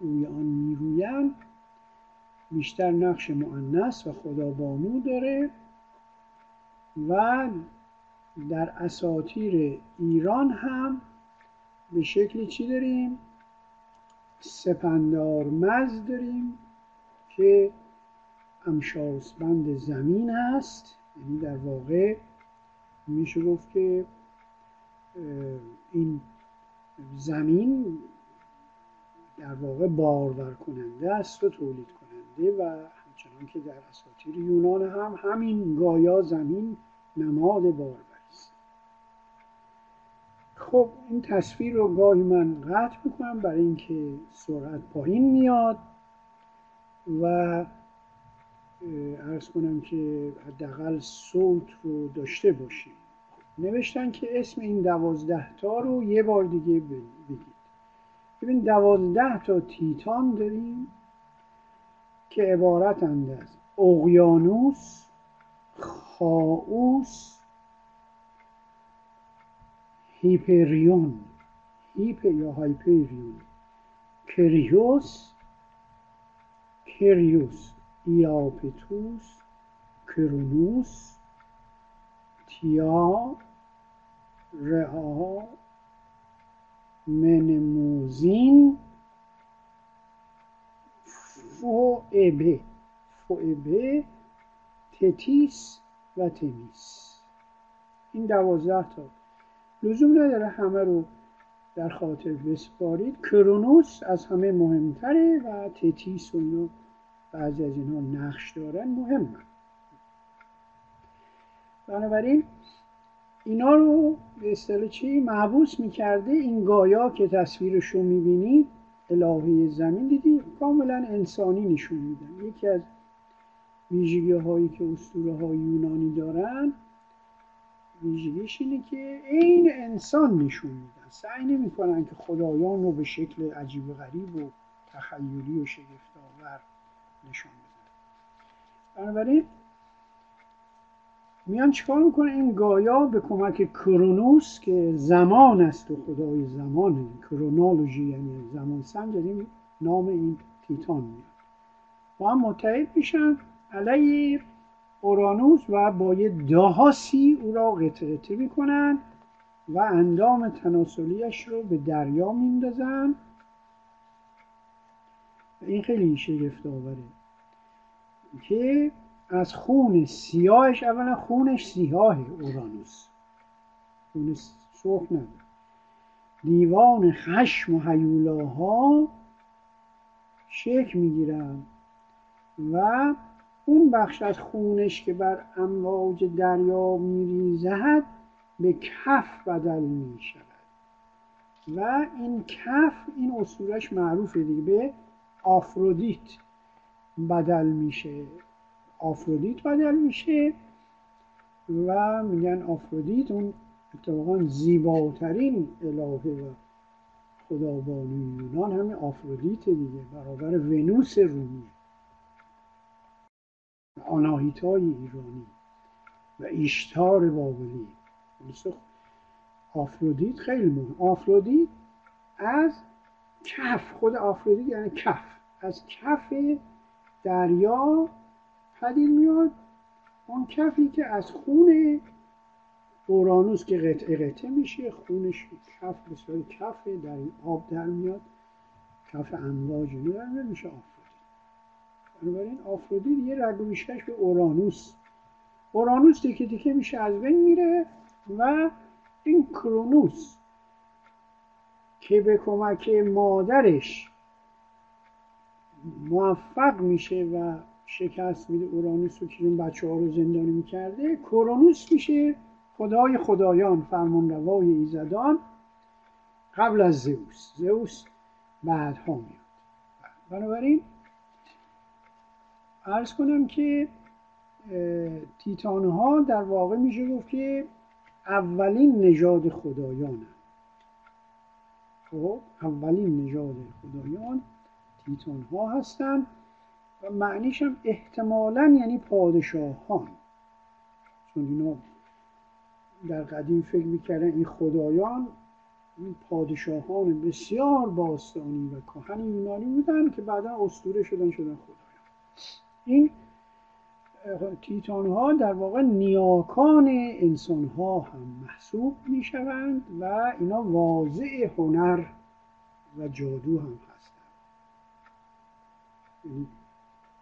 روی آن میرویند بیشتر نقش معنس و خدابانو داره و در اساتیر ایران هم به شکل چی داریم؟ سپندار مز داریم که امشاسبند زمین هست یعنی در واقع میشه گفت که این زمین در واقع بارور کننده است و تولید کننده و همچنان که در اساطیر یونان هم همین گایا زمین نماد بارور است. خب این تصویر رو گاهی من قطع می‌کنم برای اینکه سرعت پایین میاد و ارز کنم که حداقل صوت رو داشته باشیم. نوشتن که اسم این دوازده تا رو یه بار دیگه بگید. ببین دوازده تا تیتان داریم که عبارتند از اقیانوس خاوس هیپریون. هیپ یا هایپریون. کریوس کریوس. ایاپتوس کرونوس تیا رها منموزین فوئبه فوئبه تتیس و تمیس این دوازده تا. لزوم نداره همه رو در خاطر بسپارید. کرونوس از همه مهمتره و تتیس و اینو بعضی از اینها نقش دارن مهمه. بنابراین اینا رو به اصطلاح چی؟ محبوس می‌کرده این گایا که تصویرش رو می‌بینید الهه زمین دیدی؟ کاملا انسانی نشون میدن یکی از ویژگی هایی که اسطوره های یونانی دارن ویژگیش اینه که عین انسان نشون میدن. سعی نمی‌کنن که خدایان رو به شکل عجیب و غریب و تخیلی و شگفتآور نشون بدن بنابراین میان چیکار می‌کنه؟ این گایا به کمک کرونوس که زمان است و خدای زمان کرونولوژی یعنی زمان سنج یعنی نام این تیتان میاد. با هم متحد میشن علیه اورانوس و با یه دهاسی او را قطع می‌کنن و اندام تناسلیش رو به دریا میندازن این خیلی شگفت آوره که از خون سیاهش اولا خونش سیاه اورانوس. خون سرخ نداره دیوان خشم و حیولاها شکل می‌گیرن و اون بخش از خونش که بر امواج دریا میریزد به کف بدل می شود و این کف این اصولش معروفه دیگه. به آفرودیت بدل میشه. آفرودیت بدل میشه و میگن آفرودیت اون اتفاقا زیباترین الهه و خدابانوی یونان. همین آفرودیت دیگه برابر ونوس رومی. آناهیتای ایرانی و ایشتار بابلی. آفرودیت خیلی مهم. آفرودیت از کف خود آفرودیت یعنی کف از کف دریا پدید میاد. اون کفی که از خون اورانوس که قطعه قطعه میشه خونش کف به کف در آب در میاد. کف امواج در میشه آفرودیت بنابراین آفرودیت یه رگ به اورانوس. اورانوس تیکه تیکه میشه از بین میره و این کرونوس که به کمک مادرش موفق میشه و شکست میده اورانوس رو که بچه ها رو زندانی می‌کرده. کرونوس میشه خدای خدایان فرمانروای ایزدان قبل از زئوس. زئوس بعدها میاد. بنابراین ارز کنم که تیتان ها در واقع میشه گفت که اولین نژاد خدایان خب اولین نژاد خدایان تیتان ها هستند و معنیش هم احتمالا یعنی پادشاهان. چون اینا در قدیم فکر می‌کردن این خدایان این پادشاهان بسیار باستانی و کهن یونانی بودن که بعدا اسطوره شدن شدن خدایان. این تیتان ها در واقع نیاکان انسان ها هم محسوب می شوند و اینا واضع هنر و جادو هم هستند. یعنی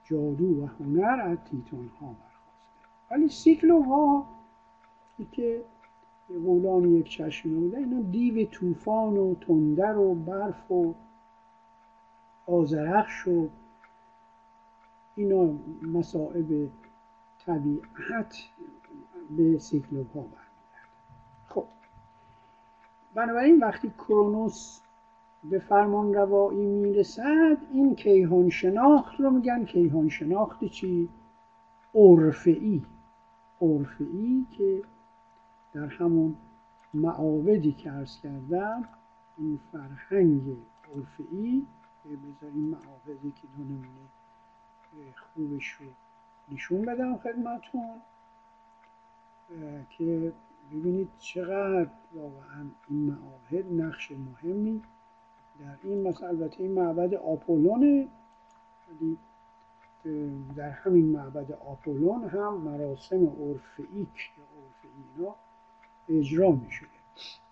جادو و هنر از تیتان ها برخواسته. ولی سیکلو ها که غولان یک چشم بوده اینا دیو طوفان و تندر و برف و آزرخش و اینا مسائب طبیعت به سیکلوپ ها برمیگرده. خب. بنابراین وقتی کرونوس به فرمان روایی می‌رسد این کیهان شناخت رو میگن. کیهان شناخت چی؟ عرفعی عرفعی که در همون معابدی که ارز کردم این فرهنگ عرفعی بذاریم معابدی که دو نمونه خوبش رو نشون بدم خدمتون که ببینید چقدر واقعا این معاهد نقش مهمی در این مثلا البته این معبد آپولونه ولی در همین معبد آپولون هم مراسم عرفیک یا عرفی اجرا می شده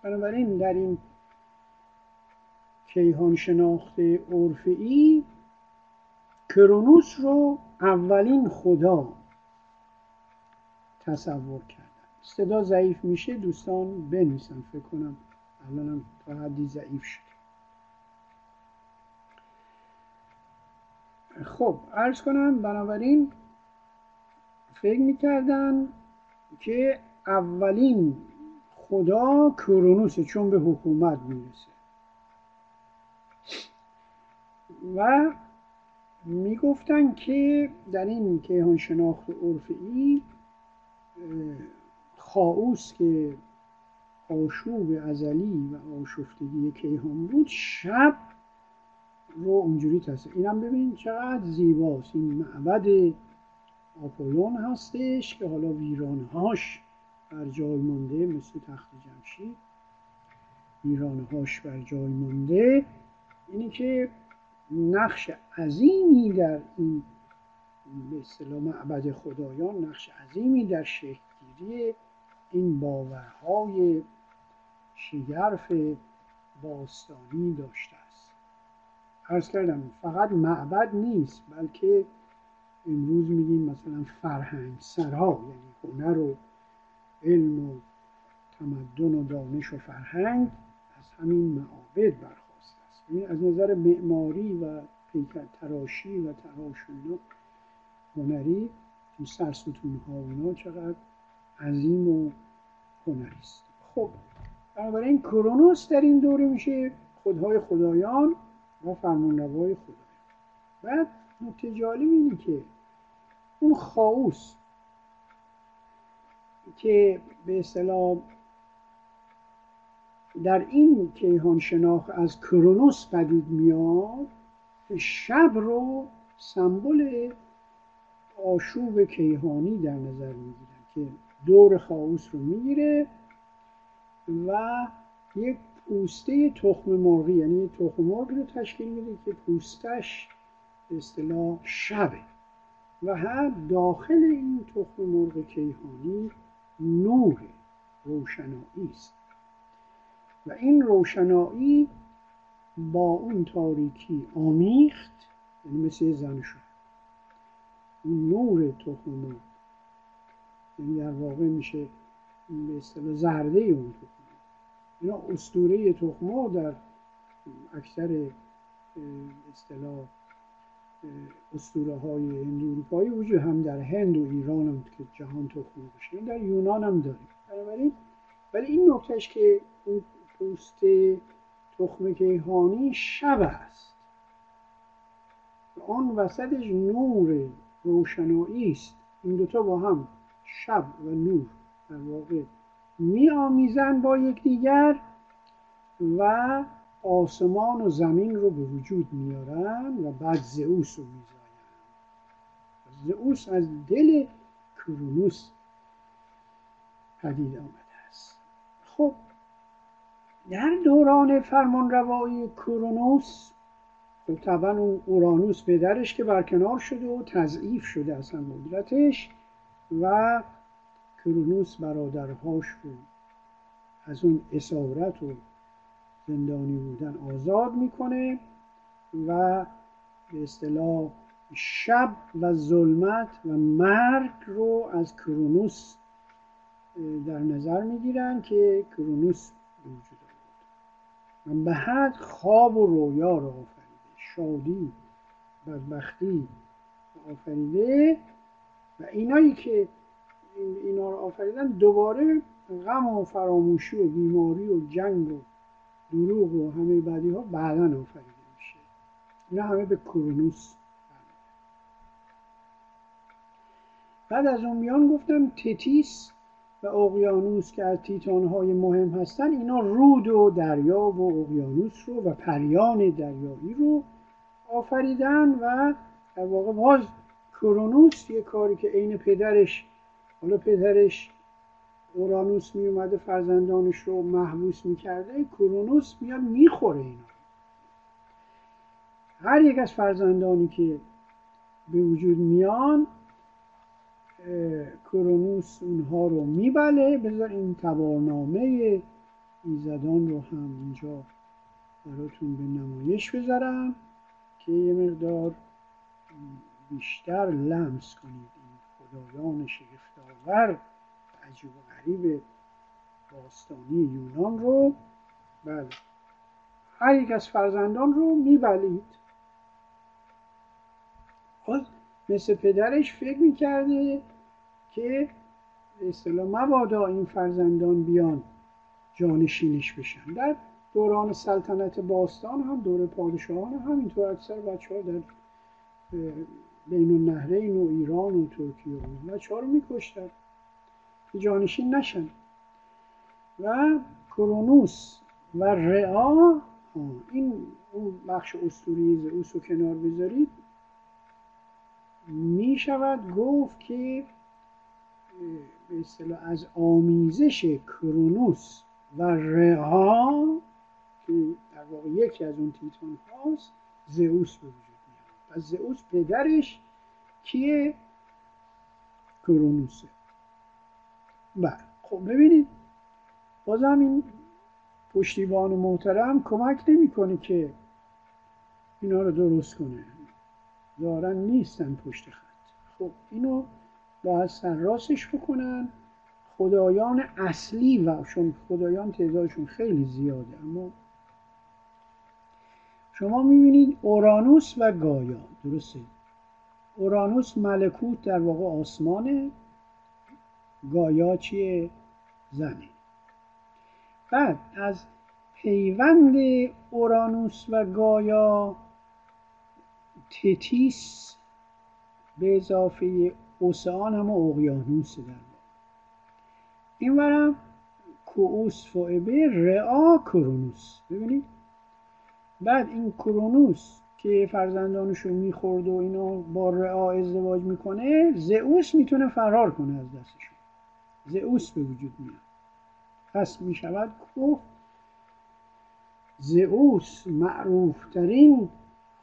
بنابراین در این کیهان شناخت عرفی کرونوس رو اولین خدا تصور کردن صدا ضعیف میشه دوستان بنویسن فکر کنم الانم تا حدی ضعیف شد. خب عرض کنم بنابراین فکر می‌کردن که اولین خدا کرونوسه چون به حکومت می‌رسه. و می‌گفتن که در این کیهان شناخت عرفی خاوس که آشوب ازلی و آشفتگی کیهان بود شب رو اونجوری تصویر اینم ببین چقدر زیباست. این معبد آپولون هستش که حالا ویرانهاش بر جای مونده مثل تخت جمشید. ویرانهاش بر جای مونده. اینی که نقش عظیمی در این به اصطلاح معبد خدایان نقش عظیمی در شکلگیری این باورهای شگرف باستانی داشته است. عرض کردم فقط معبد نیست بلکه امروز میگیم مثلا فرهنگ سرا یعنی هنر و علم و تمدن و دانش و فرهنگ از همین معابد یعنی از نظر معماری و پیکر تراشی و تراش هنری این سرستون ها اونا چقدر عظیم و هنری است. خب بنابراین کرونوس در این دوره میشه خودهای خدایان و فرمانروای خدایان. بعد نکته جالب اینه که اون خاوس که به اصطلاح در این کیهان شناخت از کرونوس پدید میاد شب رو سمبل آشوب کیهانی در نظر می‌گیرن که دور خاوس رو می‌گیره و یک پوسته تخم مرغی یعنی تخم مرغ رو تشکیل میده که پوستش به اصطلاح شبه و هم داخل این تخم مرغ کیهانی نور روشنایی است. و این روشنایی با اون تاریکی آمیخت یعنی مثل زن شد. اون نور تخم یعنی در واقع میشه به اصطلاح زرده اون تخم اینا اسطوره تخم در اکثر اصطلاح اسطوره های هند اروپایی وجود هم در هند و ایران هم که جهان تخم بشه در یونان هم داریم بنابراین ولی این نکتهش که اون پوست تخم کیهانی شب است. آن وسطش نور روشنایی است. این دوتا با هم شب و نور در واقع می آمیزن با یکدیگر و آسمان و زمین رو به وجود میارن و بعد زئوس رو میزاین زئوس از دل کرونوس پدید آمده است. خب در دوران فرمانروایی کرونوس طبعا اورانوس پدرش که برکنار شده و تضعیف شده اصلا قدرتش و کرونوس برادرهاش رو از اون اسارت و زندانی بودن آزاد می‌کنه و به اصطلاح شب و ظلمت و مرگ رو از کرونوس در نظر می‌گیرن که کرونوس به حد خواب و رویا رو آفریده. شادی بدبختی آفریده و اینایی که اینا رو آفریدن دوباره غم و فراموشی و بیماری و جنگ و دروغ و همه بعدی ها بعدا آفریده میشه. اینا همه به کرونوس بعد از اون میان گفتم تتیس و اقیانوس که از تیتان های مهم هستن اینا رود و دریا و اقیانوس رو و پریان دریایی رو آفریدن و در واقع باز کرونوس یه کاری که عین پدرش حالا پدرش اورانوس می اومده فرزندانش رو محبوس می‌کرده کرونوس میاد می‌خوره اینا. هر یک از فرزندانی که به وجود میان کرونوس اونها رو میبله. بذار این تبارنامه ایزدان رو هم اینجا براتون به نمایش بذارم که یه مقدار بیشتر لمس کنید. این خدایان شگفتآور عجیب و غریب باستانی یونان رو. بله. هر یک از فرزندان رو میبلید. خود مثل پدرش فکر می‌کرده که اصطلاح مبادا این فرزندان بیان جانشینش بشن. در دوران سلطنت باستان هم دور پادشاهان هم همینطور اکثر بچه ها در بین النهرین و ایران و ترکیه و بچه ها رو میکشتن که جانشین نشن. و کرونوس و رعا این اون بخش استوری زئوس رو کنار بذارید. می شود گفت که به اصطلاح از آمیزش کرونوس و رعا که در واقع یکی از اون تیتان هاست زئوس به وجود میاد. و زئوس پدرش کیه؟ کرونوسه. بله. خب ببینید بازم این پشتیبان محترم کمک نمی‌کنه که اینا رو درست کنه. دارن نیستن پشت خط. خب اینو باید سرراسش بکنن. خدایان اصلی و چون خدایان تعدادشون خیلی زیاده اما شما می‌بینید اورانوس و گایا. درسته. اورانوس ملکوت در واقع آسمانه. گایا چیه؟ زنه. بعد از پیوند اورانوس و گایا تتیس به اضافه اوسان هم اقیانوس در این ورم کووس فوئبه رعا کرونوس. ببینید بعد این کرونوس که فرزندانش رو می‌خورد و اینو با رعا ازدواج می‌کنه زئوس می‌تونه فرار کنه از دستشون زئوس به وجود میاد. پس می‌شود گفت زئوس معروفترین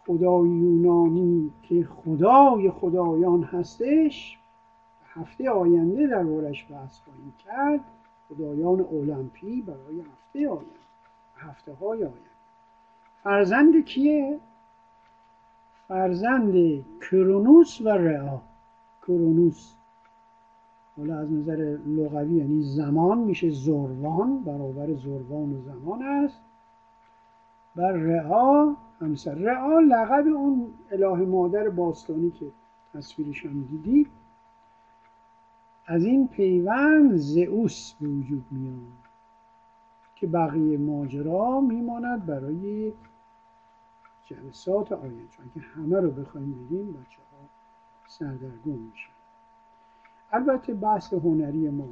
خدای یونانی که خدای خدایان هستش هفته آینده در بارش بحث خواهیم کرد. خدایان المپی برای هفته آینده هفته های آینده. فرزند کیه؟ فرزند کرونوس و رعا کرونوس. حالا از نظر لغوی یعنی زمان میشه زروان برابر زروان و زمان است. و رعا همسر رعا لقب اون اله مادر باستانی که تصویرش هم دیدید از این پیوند زئوس به وجود میاد که بقیه ماجرا میماند برای جلسات آینده چون که همه رو بخوایم بگیم بچه ها سردرگم میشن. البته بحث هنری ما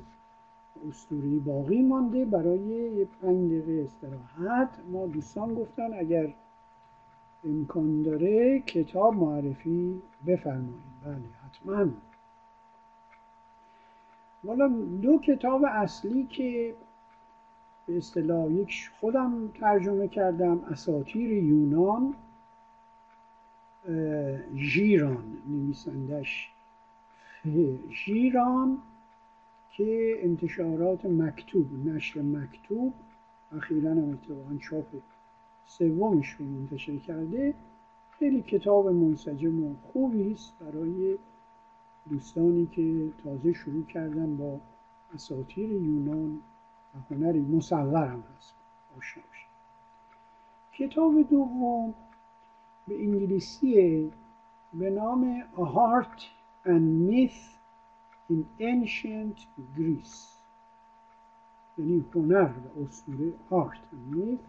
استوری باقی مانده برای یه پنج دقیقه استراحت. ما دوستان گفتن اگر امکان داره کتاب معرفی بفرمایید. بله حتما. والا دو کتاب اصلی که به اصطلاح یک خودم ترجمه کردم اساتیر یونان ژیران نویسندش ژیران. که انتشارات مکتوب نشر مکتوب اخیرا هم اتفاقا چاپ سومش رو منتشر کرده. خیلی کتاب منسجم و خوبی است برای دوستانی که تازه شروع کردن با اساتیر یونان و هنری. مصور هم هست. آشنا کتاب دوم به انگلیسی به نام A Heart and Myth in Ancient Greece. یعنی هنر و اسطوره Art and Myth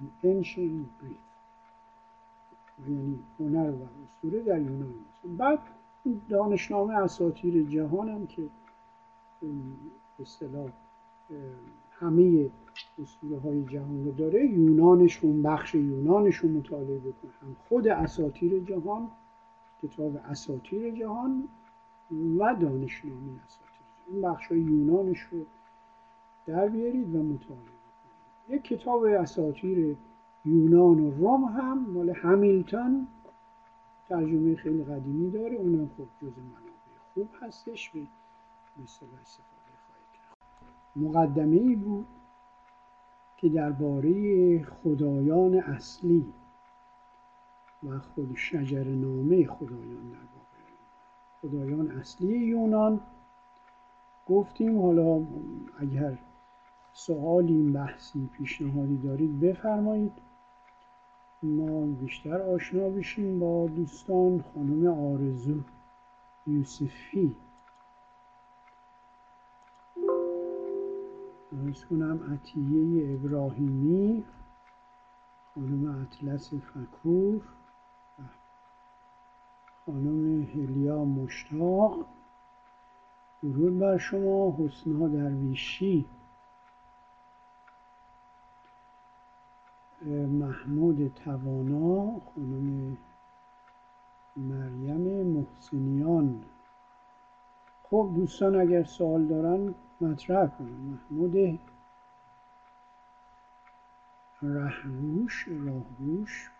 in Ancient Greece. یعنی هنر و اسطوره در یونان بعد دانشنامه اساطیر جهان هم که اصطلاح همه اسطوره های جهان رو داره یونانش اون بخش یونانش رو مطالعه بکنه. هم خود اساطیر جهان کتاب اساطیر جهان و دانشنامه اساطیر این بخش های یونانش رو در بیارید و مطالعه بکنید. یک کتاب اساطیر یونان و روم هم مال همیلتون. ترجمه خیلی قدیمی داره. اونم خب جز منابع خوب هستش. به مثل استفاده خواهید مقدمه ای بود که درباره خدایان اصلی و خود شجر نامه خدایان در خدایان اصلی یونان. گفتیم حالا اگر سوالی بحثی پیشنهادی دارید بفرمایید. ما بیشتر آشنا بشیم با دوستان خانم آرزو یوسفی. ارز کنم عطیه ابراهیمی خانم اطلس فکور خانم هلیا مشتاق. درود بر شما حسنا درویشی. محمود توانا خانم مریم محسنیان. خب دوستان اگر سوال دارن مطرح کنم محمود رهروش راهروش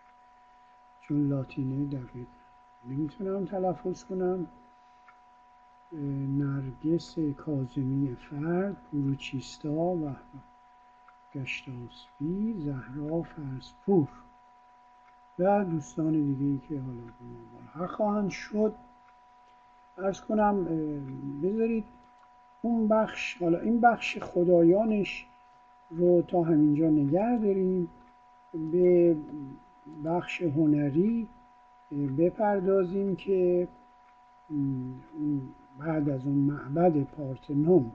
چون لاتینه دقیق. نمی‌تونم تلفظ کنم. نرگس کازمی فرد پروچیستا و گشتاسبی زهرا فرسپور و دوستان دیگه که حالا به خواهند شد. ارز کنم بذارید اون بخش حالا این بخش خدایانش رو تا همینجا نگه داریم. به بخش هنری بپردازیم که بعد از اون معبد پارتنون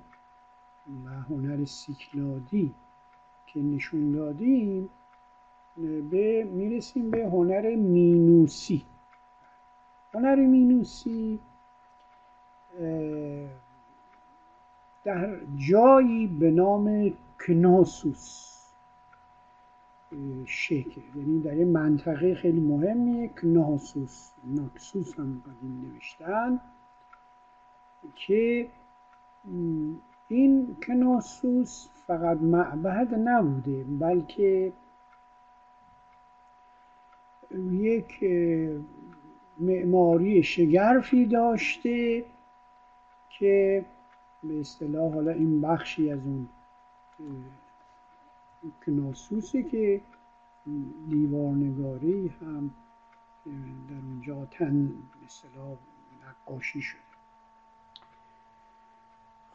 و هنر سیکلادی که نشون دادیم به می‌رسیم به هنر مینوسی. هنر مینوسی در جایی به نام کناسوس. شکل. یعنی در یه منطقه خیلی مهمیه کناسوس ناکسوس هم قدیم نوشتن که این کناسوس فقط معبد نبوده بلکه یک معماری شگرفی داشته که به اصطلاح حالا این بخشی از اون کناسوسه که دیوارنگاری هم در اونجا تن اصطلاح نقاشی شده.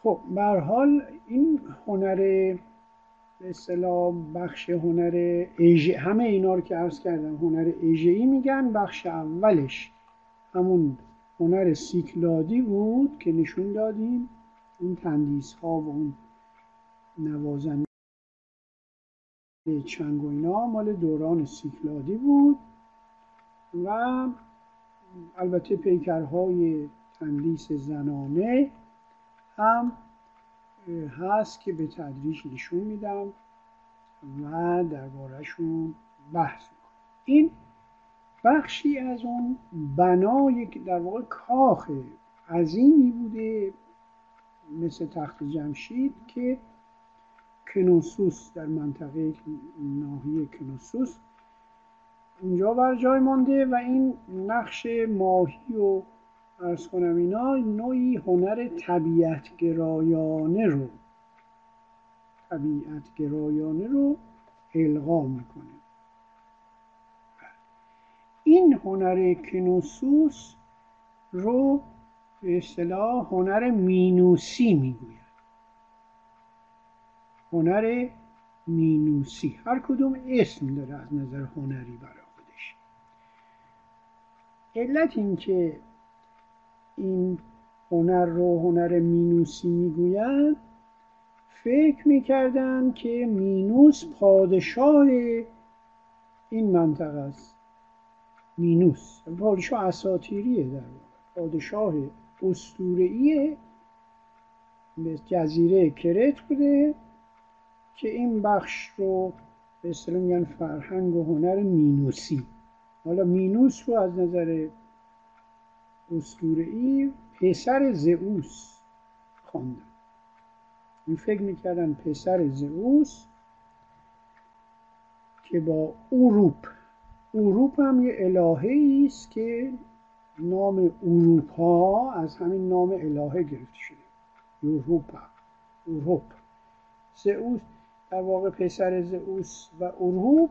خب حال این هنر اصطلاح بخش هنر ایژه همه اینا رو که عرض کردم هنر ای میگن بخش اولش همون هنر سیکلادی بود که نشون دادیم اون تندیس ها و اون نوازنده چنگ و اینا مال دوران سیکلادی بود. و البته پیکرهای تندیس زنانه هم هست که به تدریج نشون میدم و دربارهشون بحث می‌کنم. این بخشی از اون بنای که در واقع کاخ عظیمی بوده مثل تخت جمشید که کنوسوس در منطقه ناحیه کنوسوس. اونجا بر جای مانده و این نقش ماهی و ارز کنم اینا نوعی هنر طبیعت گرایانه رو طبیعت گرایانه رو القا می‌کنه. این هنر کنوسوس رو به اصطلاح هنر مینوسی می‌گوید هنر مینوسی. هر کدوم اسم داره از نظر هنری برای خودش. علت این که این هنر رو هنر مینوسی می‌گویند فکر می‌کردن که مینوس پادشاه این منطقه است. مینوس. پادشاه اساتیریه در پادشاه اسطوره‌ای به جزیره کرت بوده. که این بخش رو به اصطلاح میگن فرهنگ و هنر مینوسی. حالا مینوس رو از نظر اسطوره‌ای پسر زئوس خواندن. این فکر می‌کردن پسر زئوس که با اوروپ. اوروپ هم یه الهه است که نام اروپا از همین نام الهه گرفته شده. یوروپا. اوروپ زئوس در واقع پسر زئوس و اوروپ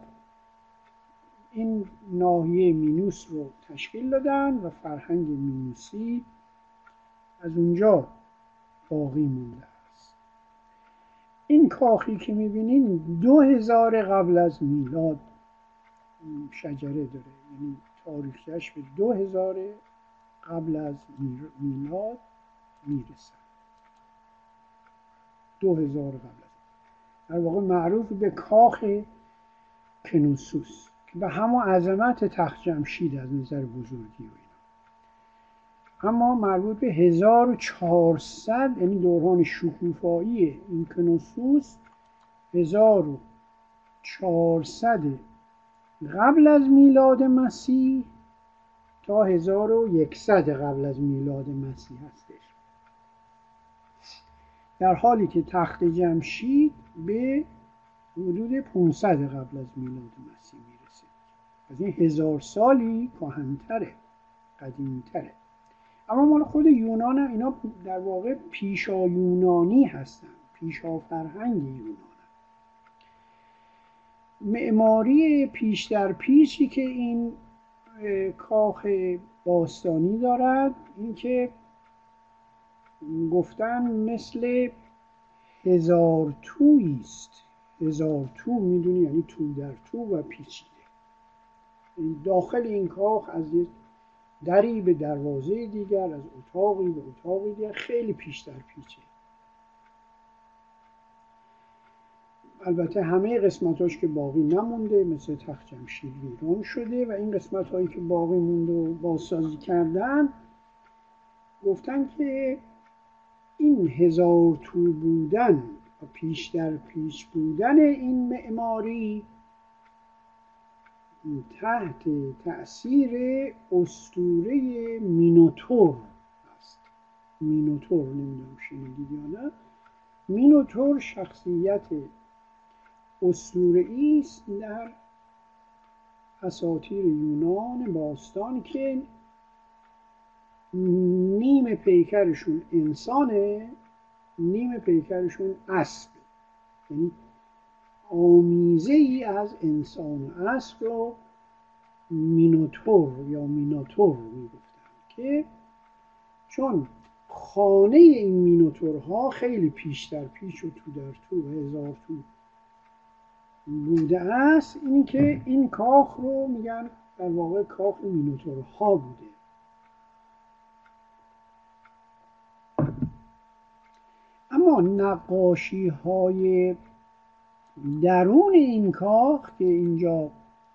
این ناحیه مینوس رو تشکیل دادن و فرهنگ مینوسی از اونجا باقی مونده است. این کاخی که می‌بینین دو هزار قبل از میلاد شجره داره. یعنی تاریخش به دو هزار قبل از میلاد می‌رسه دو هزار قبل. در واقع معروف به کاخ کنوسوس که به همون عظمت تخت جمشید از نظر بزرگی و اینا. اما مربوط به 1400 یعنی دوران شکوفایی این کنوسوس 1400 قبل از میلاد مسیح تا 1100 قبل از میلاد مسیح هستش. در حالی که تخت جمشید به حدود 500 قبل از میلاد مسیح می‌رسه از این هزار سالی کهنتره قدیمتره. اما مال خود یونان هم اینا در واقع پیشا یونانی هستن پیشا فرهنگ یونان معماری پیش در پیشی که این کاخ باستانی دارد اینکه گفتن مثل هزار توی است. هزار تو می‌دونی یعنی تو در تو و پیچیده. داخل این کاخ از دری به دروازه دیگر از اتاقی به اتاقی دیگر خیلی پیش در پیچه. البته همه قسمتاش که باقی نمونده مثل تخت جمشید ویران شده و این قسمت هایی که باقی مونده و بازسازی کردن گفتن که این هزار تو بودن و پیش در پیش بودن این معماری تحت تأثیر استوره مینوتور است. مینوتور نمی‌دونم شنیدید یا نه. مینوتور شخصیت اسطوره است در اساطیر یونان باستان که نیم پیکرشون انسانه نیم پیکرشون اسب. یعنی آمیزه ای از انسان و اسب رو مینوتور یا مینوتور می‌گفتن که چون خانه این مینوتورها خیلی پیشتر پیش و تو در تو هزار تو بوده است. این که این کاخ رو میگن در واقع کاخ مینوتورها بوده. نقاشی های درون این کاخ که اینجا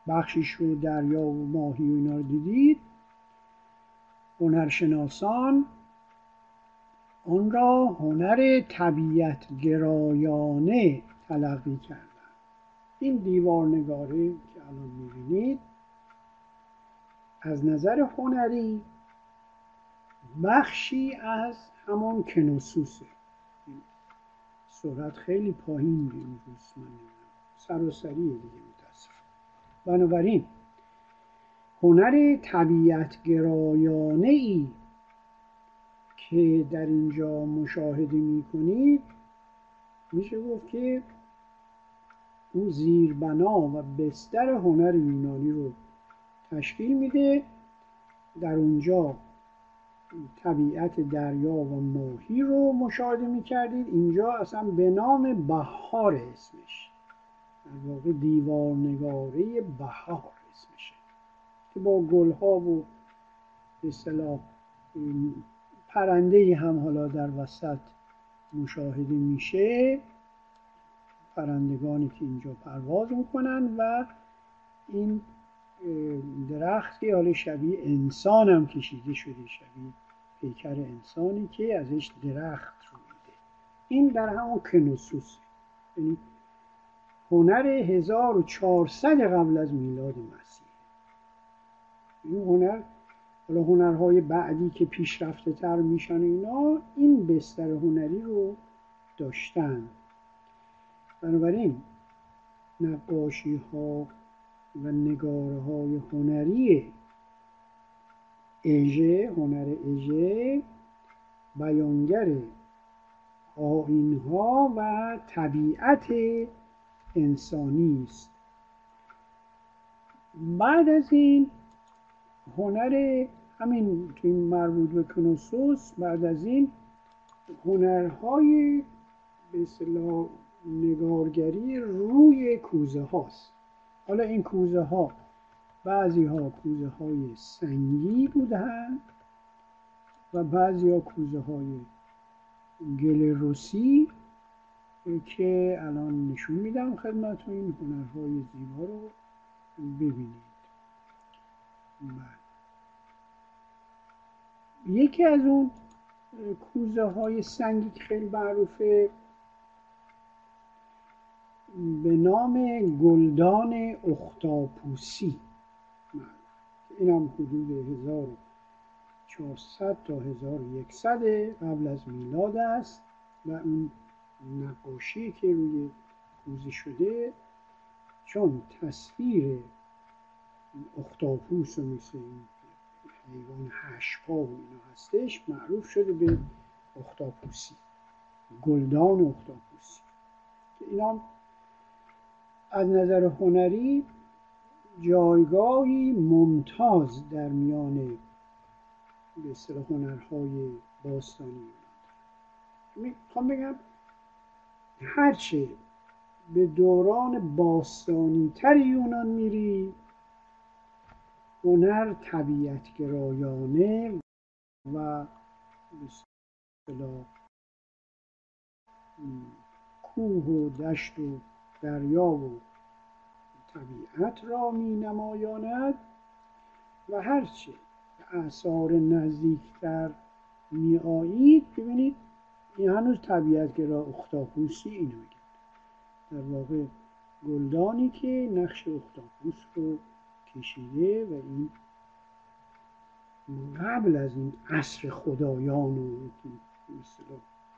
بخشش رو دریا و ماهی و اینا رو دیدید هنرشناسان آن را هنر طبیعت گرایانه تلقی کردن این دیوار نگاره که الان می‌بینید از نظر هنری بخشی از همون کنوسوسه. سرعت خیلی پایین این روز من سراسریه دیگه متاسف بنابراین هنر طبیعت گرایانه ای که در اینجا مشاهده می کنید میشه گفت که او زیربنا و بستر هنر یونانی رو تشکیل میده. در اونجا طبیعت دریا و ماهی رو مشاهده می‌کردید. اینجا اصلا به نام بهار اسمش. در واقع دیوارنگاره بهار اسمشه. که با گلها و به اصطلاح پرنده هم حالا در وسط مشاهده میشه. پرندگانی که اینجا پرواز می‌کنن و این درختی حالا شبیه انسان هم کشیده شده شبیه پیکر انسانی که ازش درخت رویده این در همون کنوسوس. یعنی هنر 1400 قبل از میلاد مسیح. این هنر حالا هنرهای بعدی که پیشرفته تر میشن اینا این بستر هنری رو داشتن. بنابراین نقاشی ها و نگاره های هنری اژه هنر اژه بیانگر آینها و طبیعت انسانی است. بعد از این هنر همین توی مربوط به کنوسوس بعد از این هنرهای به نگارگری روی کوزه هاست حالا این کوزه ها بعضی ها کوزه های سنگی بودن و بعضی ها کوزه های گل روسی که الان نشون میدم خدمتتون این هنرهای زیبا رو ببینید بله. یکی از اون کوزه های سنگی که خیلی معروفه به نام گلدان اختاپوسی. این هم حدود 1400 تا 1100 قبل از میلاد است و اون نقاشی که روی کوزه شده چون تصویر اختاپوس و مثل این حیوان هشپا و اینا هستش معروف شده به اختاپوسی گلدان اختاپوسی. که اینا از نظر هنری جایگاهی ممتاز در میان به اصطلاح هنرهای باستانی می‌خوام بگم هرچه به دوران باستانی تر یونان میری هنر طبیعت گرایانه و کوه و دشت و دریا و طبیعت را می نمایاند و هرچه به اثار نزدیکتر می آیید ببینید این هنوز طبیعتگرا اختاپوسی اینو میگه. در واقع گلدانی که نقش اختاپوس رو کشیده و این قبل از این عصر خدایان و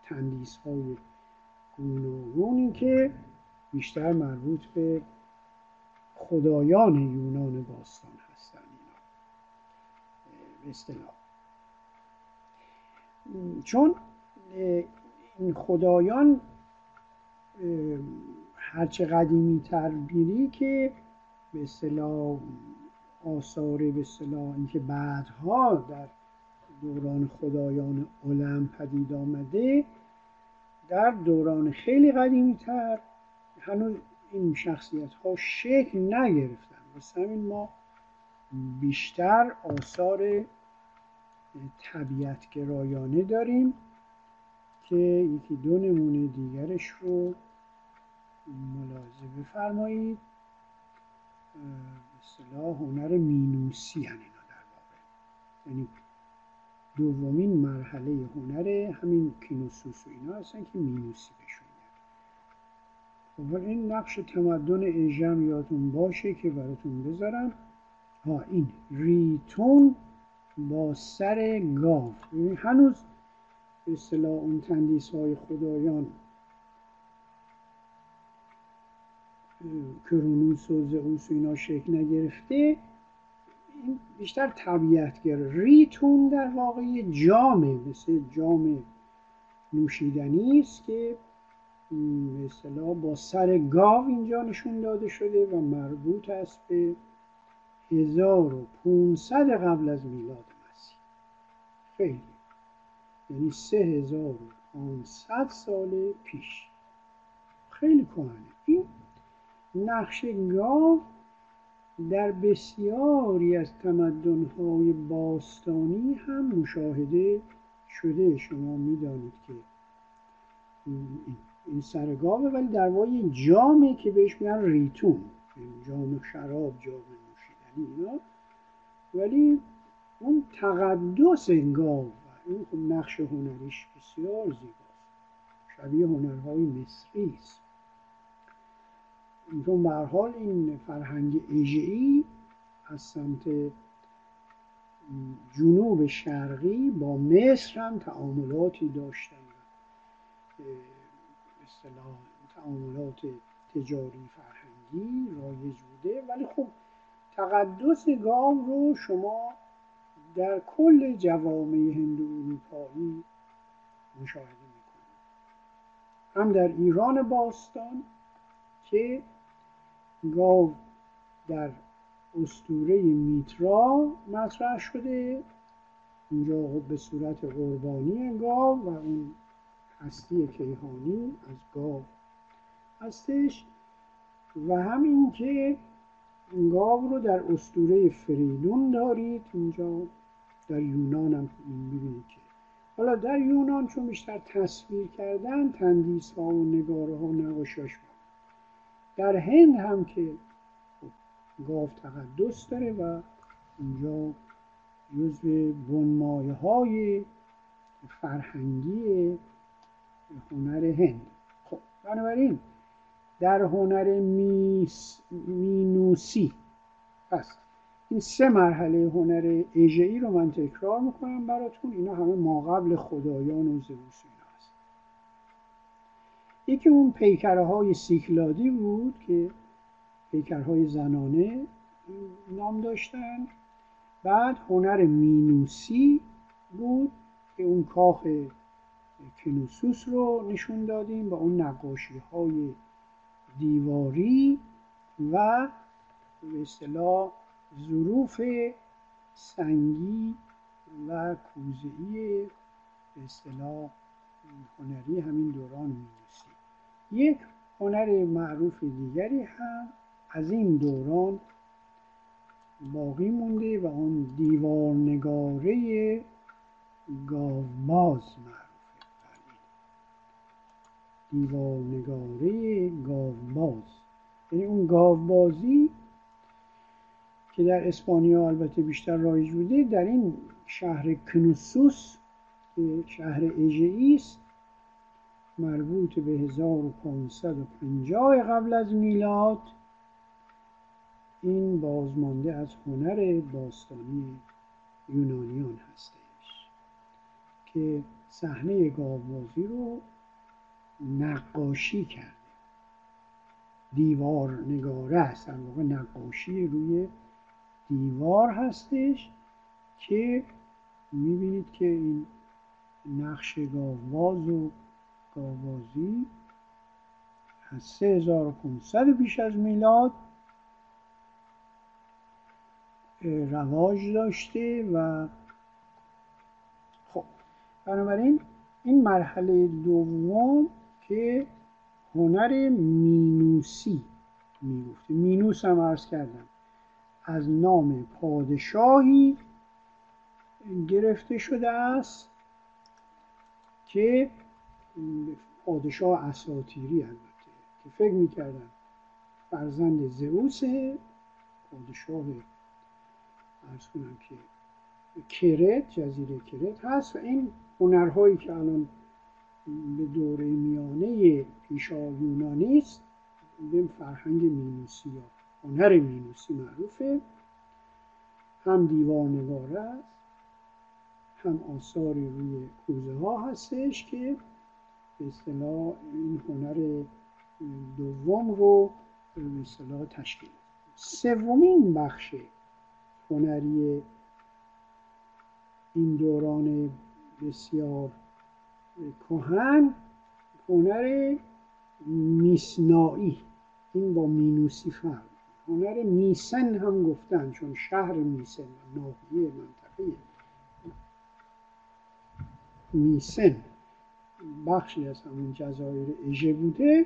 تندیس های گوناگونی که بیشتر مربوط به خدایان یونان باستان هستن اینا. اصطلاح. چون این خدایان هرچه قدیمی تر بیری که به اصطلاح آثار به اصطلاح اینکه بعدها در دوران خدایان علم پدید آمده در دوران خیلی قدیمی تر هنوز این شخصیت ها شکل نگرفتن. واسه همین ما بیشتر آثار طبیعت گرایانه داریم که یکی دو نمونه دیگرش رو ملاحظه بفرمایید. اصطلاح هنر مینوسی هن اینا در واقع. یعنی دومین مرحله هنر همین کینوسوس و اینا هستن که مینوسی خب این نقش تمدن ایژم یادتون باشه که براتون بذارم. ها این ریتون با سر گاو هنوز به اصطلاح اون تندیس های خدایان کرونوس و زئوس و اینا شکل نگرفته. این بیشتر طبیعتگر. ریتون در واقع جامه مثل جام نوشیدنی است که مثلا با سر گاو اینجا نشون داده شده و مربوط است به 1500 قبل از میلاد مسیح. خیلی. یعنی 3500 سال پیش. خیلی کهنه. این نقش گاو در بسیاری از تمدنهای باستانی هم مشاهده شده. شما می‌دانید که این سرگاوه ولی در واقع جامی که بهش میگن ریتون. جام شراب جام نوشیدنی اینا. ولی اون تقدس گاو این خب نقش هنریش بسیار زیباست. شبیه هنرهای مصری است. چون به حال این فرهنگ ایژه‌ای از سمت جنوب شرقی با مصر هم تعاملاتی داشتن. اصطلاح تعاملات تجاری فرهنگی رایج بوده. ولی خب تقدس گام رو شما در کل جوامع هندو اروپایی مشاهده می‌کنید. هم در ایران باستان که گاو در استوره میترا مطرح شده. اینجا خب به صورت قربانی گاو و اون هستی کیهانی از گاو هستش و همین که گاو رو در استوره فریدون دارید اینجا در یونان هم می‌بینید که. حالا در یونان چون بیشتر تصویر کردن تندیس ها و نگاره ها و نقاشاش در هند هم که گاو تقدس داره و اینجا جزو بنمایه های فرهنگی هنر هند. خب بنابراین در هنر میس مینوسی پس این سه مرحله هنر اژه‌ای رو من تکرار می‌کنم براتون. اینا همه ما قبل خدایان و زئوس یکی اون پیکره های سیکلادی بود که پیکرهای زنانه نام داشتن. بعد هنر مینوسی بود که اون کاخ کنوسوس رو نشون دادیم با اون نقاشی های دیواری و به اصطلاح ظروف سنگی و کوزهی به اصطلاح هنری همین دوران مینوسی یک هنر معروف دیگری هم از این دوران باقی مونده و اون دیوارنگاره گاوباز معروفه دیوارنگاره گاوباز. یعنی اون گاوبازی که در اسپانیا البته بیشتر رایج بوده در این شهر کنوسوس که شهر ایژئیست است مربوط به 1550 قبل از میلاد. این بازمانده از هنر باستانی یونانیان هستش که صحنه گاوبازی رو نقاشی کرده دیوار نگاره است. در واقع نقاشی روی دیوار هستش که می‌بینید که این نقش گاوباز و گاوبازی از 3500 پیش از میلاد رواج داشته و خب بنابراین این مرحله دوم که هنر مینوسی می‌گفته. مینوس هم عرض کردم. از نام پادشاهی گرفته شده است که پادشاه اساتیری البته که فکر می‌کردن فرزند زئوس پادشاه ارز کنم که کرت جزیره کرت هست و این هنرهایی که الان به دوره میانه پیشا یونانی است. به فرهنگ مینوسی یا هنر مینوسی معروفه. هم دیوار نگاره است هم آثاری روی کوزه ها هستش که به اصطلاح این هنر دوم رو به اصطلاح تشکیل سومین بخش هنری این دوران بسیار کهن هنر میسنایی این با مینوسی فرق هنر میسن هم گفتن چون شهر میسن ناحیه منطقه میسن بخشی از همون جزایر اژه بوده.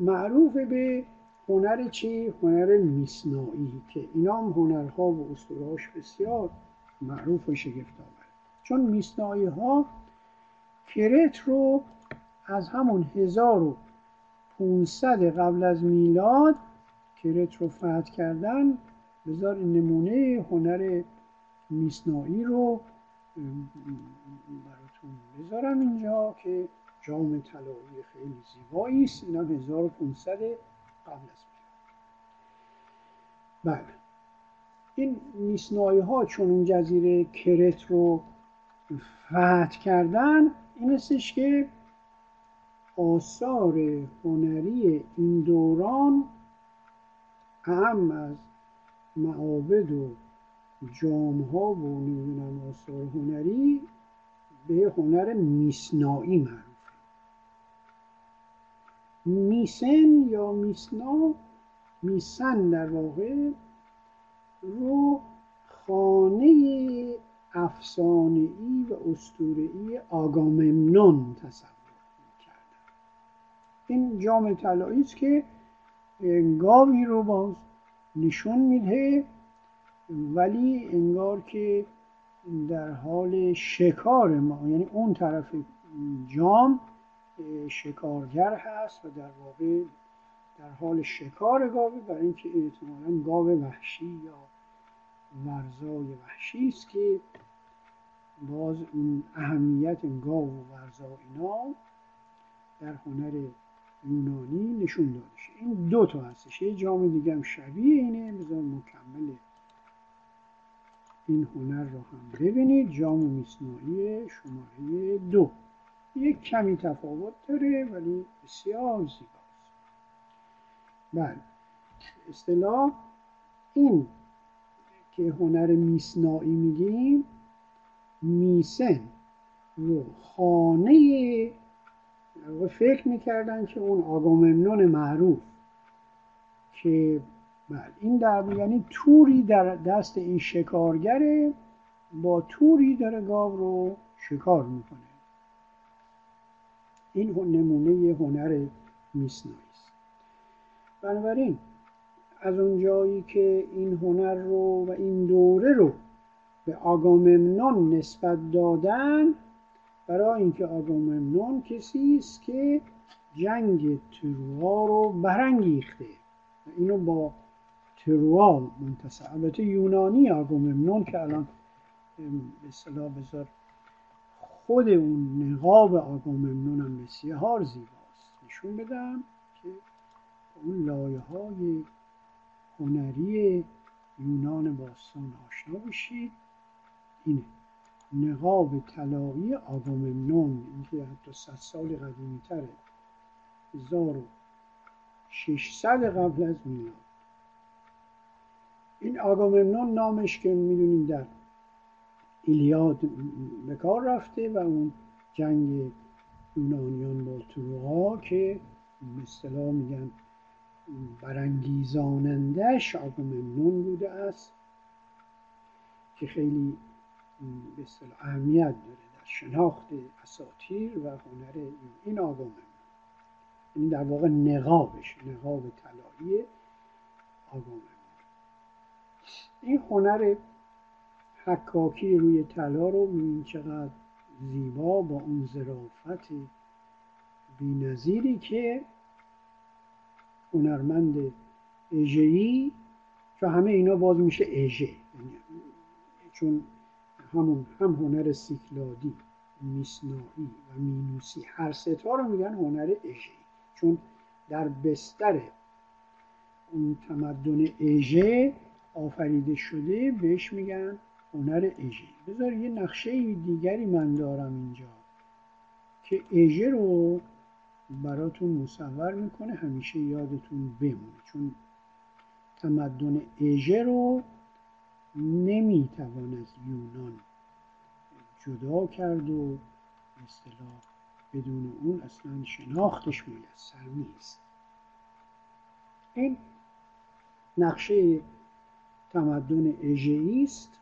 معروف به هنر چی؟ هنر میسنایی که اینا هم هنرها و اسطورهاش بسیار معروف و شگفت آور چون میسنایی ها کرت رو از همون 1500 قبل از میلاد کرت رو فتح کردن بذار نمونه هنر میسنایی رو براتون بذارم اینجا که جام طلایی خیلی زیبایی است. اینا 1500 قبل از بله. این میسنایی ها چون اون جزیره کرت رو فتح کردن این استش که آثار هنری این دوران اهم از معابد و جام ها و نمی‌دونم آثار هنری به هنر میسنایی معروف. میسن یا میسنا میسن در واقع رو خانه افسانه‌ای و اسطوره‌ای آگاممنون تصور کردن این جام طلایی است که گاوی رو باز نشون میده ولی انگار که در حال شکار ما یعنی اون طرف جام شکارگر هست و در واقع در حال شکار گاوی برای اینکه احتمالا گاو وحشی یا ورزای وحشی است که باز اون اهمیت گاو و ورزا اینا در هنر یونانی نشون داده این دو تا هستش. یه جام دیگه هم شبیه اینه. بذار مکمل این هنر رو هم ببینید. جام میسنایی شماره دو. یک کمی تفاوت داره ولی بسیار زیباست. بله. اصطلاح این که هنر میسنایی میگیم میسن. رو خانه فکر می‌کردن که اون آگاممنون معروف که بله این در یعنی توری در دست این شکارگره با توری داره گاو رو شکار می‌کنه. این نمونه هنر میسنایی است بنابراین از اون جایی که این هنر رو و این دوره رو به آگاممنون نسبت دادن برای اینکه آگاممنون کسی است که جنگ تروا رو برانگیخته. اینو با تروا منتصب البته یونانی آگاممنون که الان به اصطلاح خود اون نقاب آگاممنون هم بسیار زیباست. نشون بدم که اون لایه های هنری یونان باستان آشنا بشید. اینه. نقاب طلایی آگاممنون اینکه حتی صد سال قدیمی تره 1600 قبل از میلاد. این آگاممنون نامش که می‌دونیم در ایلیاد به کار رفته و اون جنگ یونانیان با تروها که مثلا میگن برانگیزانندش آگاممنون بوده است که خیلی به اهمیت داره در شناخت اساطیر و هنر این آگاممنون این در واقع نقابش نقاب طلایی آگاممنون این هنر حکاکی روی طلا رو می‌بینید چقدر زیبا با اون ظرافت بینظیری که هنرمند اژه‌ای چون همه اینا باز میشه اژه. یعنی چون همون هم هنر سیکلادی میسنایی و مینوسی. هر ستا رو میگن هنر اژه‌ای. چون در بستر اون تمدن اژه آفریده شده بهش میگن هنر اژه بذار یه نقشه دیگری من دارم اینجا که اژه رو براتون مصور می‌کنه همیشه یادتون بمونه. چون تمدن اژه رو نمی‌توان از یونان جدا کرد و اصطلاح بدون اون اصلا شناختش میسر نیست. این نقشه تمدن اژه‌ای است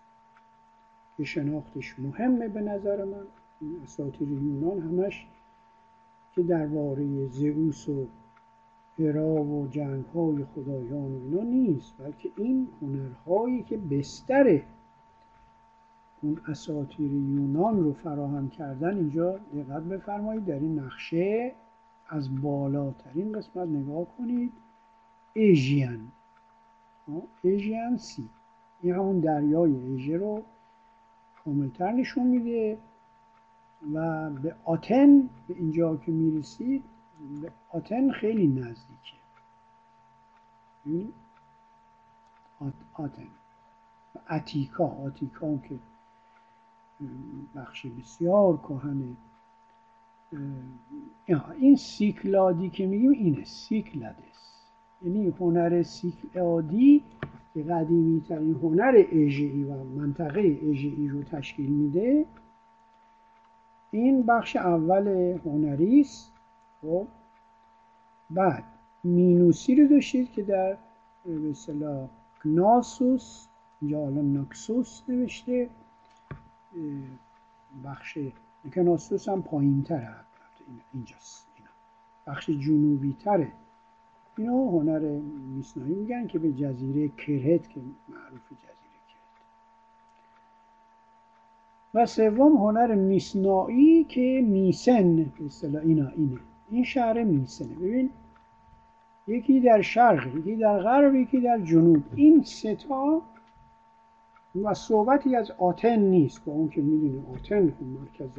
که شناختش مهمه به نظر من. این اساطیر یونان همش که درباره زئوس و هرا و جنگ های خدایان اینا نیست بلکه این هنرهایی که بستر اون اساطیر یونان رو فراهم کردن اینجا دقت بفرمایید. در این نقشه از بالاترین قسمت نگاه کنید. ایژیان ایژیان سی این همون دریای ایژه رو کاملتر نشون میده و به آتن به اینجا که می‌رسید به آتن خیلی نزدیکه. آتن. اتیکا آتیکا که بخش بسیار کهن این سیکلادی که میگیم اینه سیکلادس. یعنی هنر سیکلادی که قدیمی ترین هنر اژه‌ای و منطقه اژه‌ای رو تشکیل میده این بخش اول هنری خب؟ بعد مینوسی رو داشتید که در به اصطلاح کنوسوس یا حالا ناکسوس نوشته بخش گناسوس هم پایین تره اینجاست اینا. بخش جنوبی تره اینو هنر میسنایی میگن که به جزیره کرهت که معروف جزیره کرهت. و سوم هنر میسنایی که میسن به اصطلاح اینا اینه. این شهر میسنه. ببین یکی در شرق یکی در غرب یکی در جنوب. این ستا و صحبتی از آتن نیست با اون که می‌دونه آتن مرکز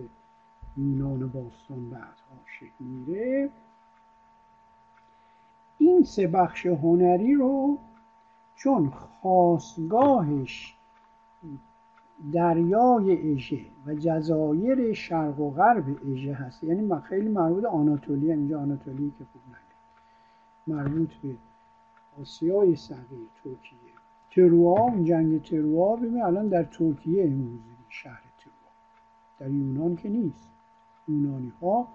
یونان باستان بعدها شکل میره این سه بخش هنری رو چون خاصگاهش دریای اژه و جزایر شرق و غرب اژه هست. یعنی خیلی مربوط آناتولی اینجا آناتولی که خوب نگه. مربوط به آسیای صغیر ترکیه. تروا اون جنگ تروا ببین الان در ترکیه امروزی شهر تروا در یونان که نیست. یونانی ها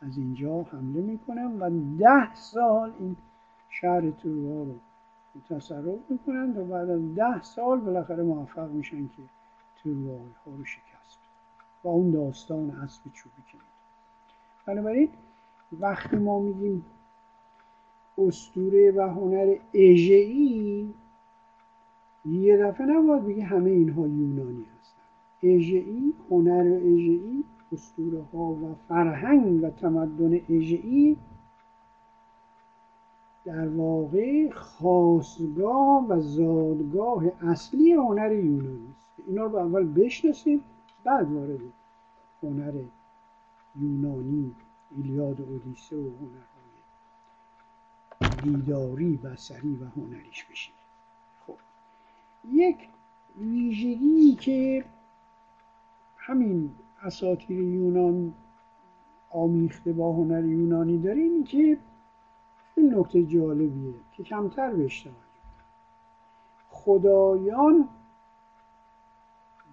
از اینجا حمله می‌کنن و ده سال این شهر تروا رو تصرف می‌کنن و بعد از ده سال بالاخره موفق میشن که تروا ها رو شکست و اون داستان اسب چوبی که بنابراین وقتی ما میگیم استوره و هنر اژه‌ای یه دفعه نباید بگی همه اینها یونانی هستن. اژه‌ای هنر اژه‌ای اسطوره ها و فرهنگ و تمدن اژه‌ای در واقع خاصگاه و زادگاه اصلی هنر یونانی. اینا رو اول بشناسیم بعد وارد هنر یونانی ایلیاد و اودیسه و هنرهای دیداری بسری و هنریش بشید خب یک ویژگی که همین اساطیر یونان آمیخته با هنر یونانی داره این که این نکته جالبیه که کمتر بهش خدایان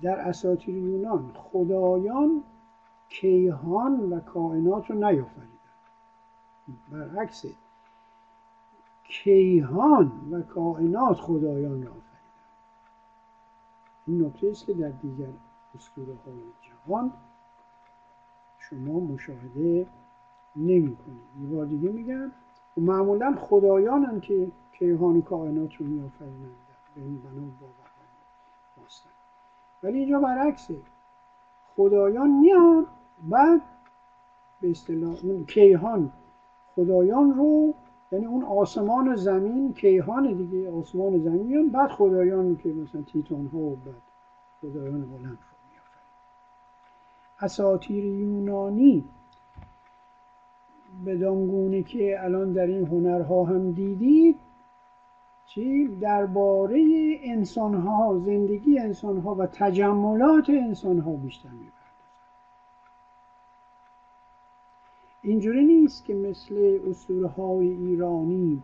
در اساطیر یونان خدایان کیهان و کائنات رو نیافریدن برعکس کیهان و کائنات خدایان را آفریدن این نکته است که در دیگر اسطوره های جهان شما مشاهده نمی کنید. یه بار دیگه میگم معمولا خدایان که کیهان و کائنات رو می به این بنا ولی اینجا برعکسه. خدایان میان بعد به اصطلاح اون کیهان. خدایان رو یعنی اون آسمان و زمین کیهان دیگه آسمان و زمین میان بعد خدایان که مثلا تیتان ها و بعد خدایان بلند رو میافرین اساطیر یونانی بدانگونه که الان در این هنرها هم دیدید چی درباره انسان ها زندگی انسان ها و تجملات انسان ها بیشتر می‌برد. اینجوری نیست که مثل اسطوره های ایرانی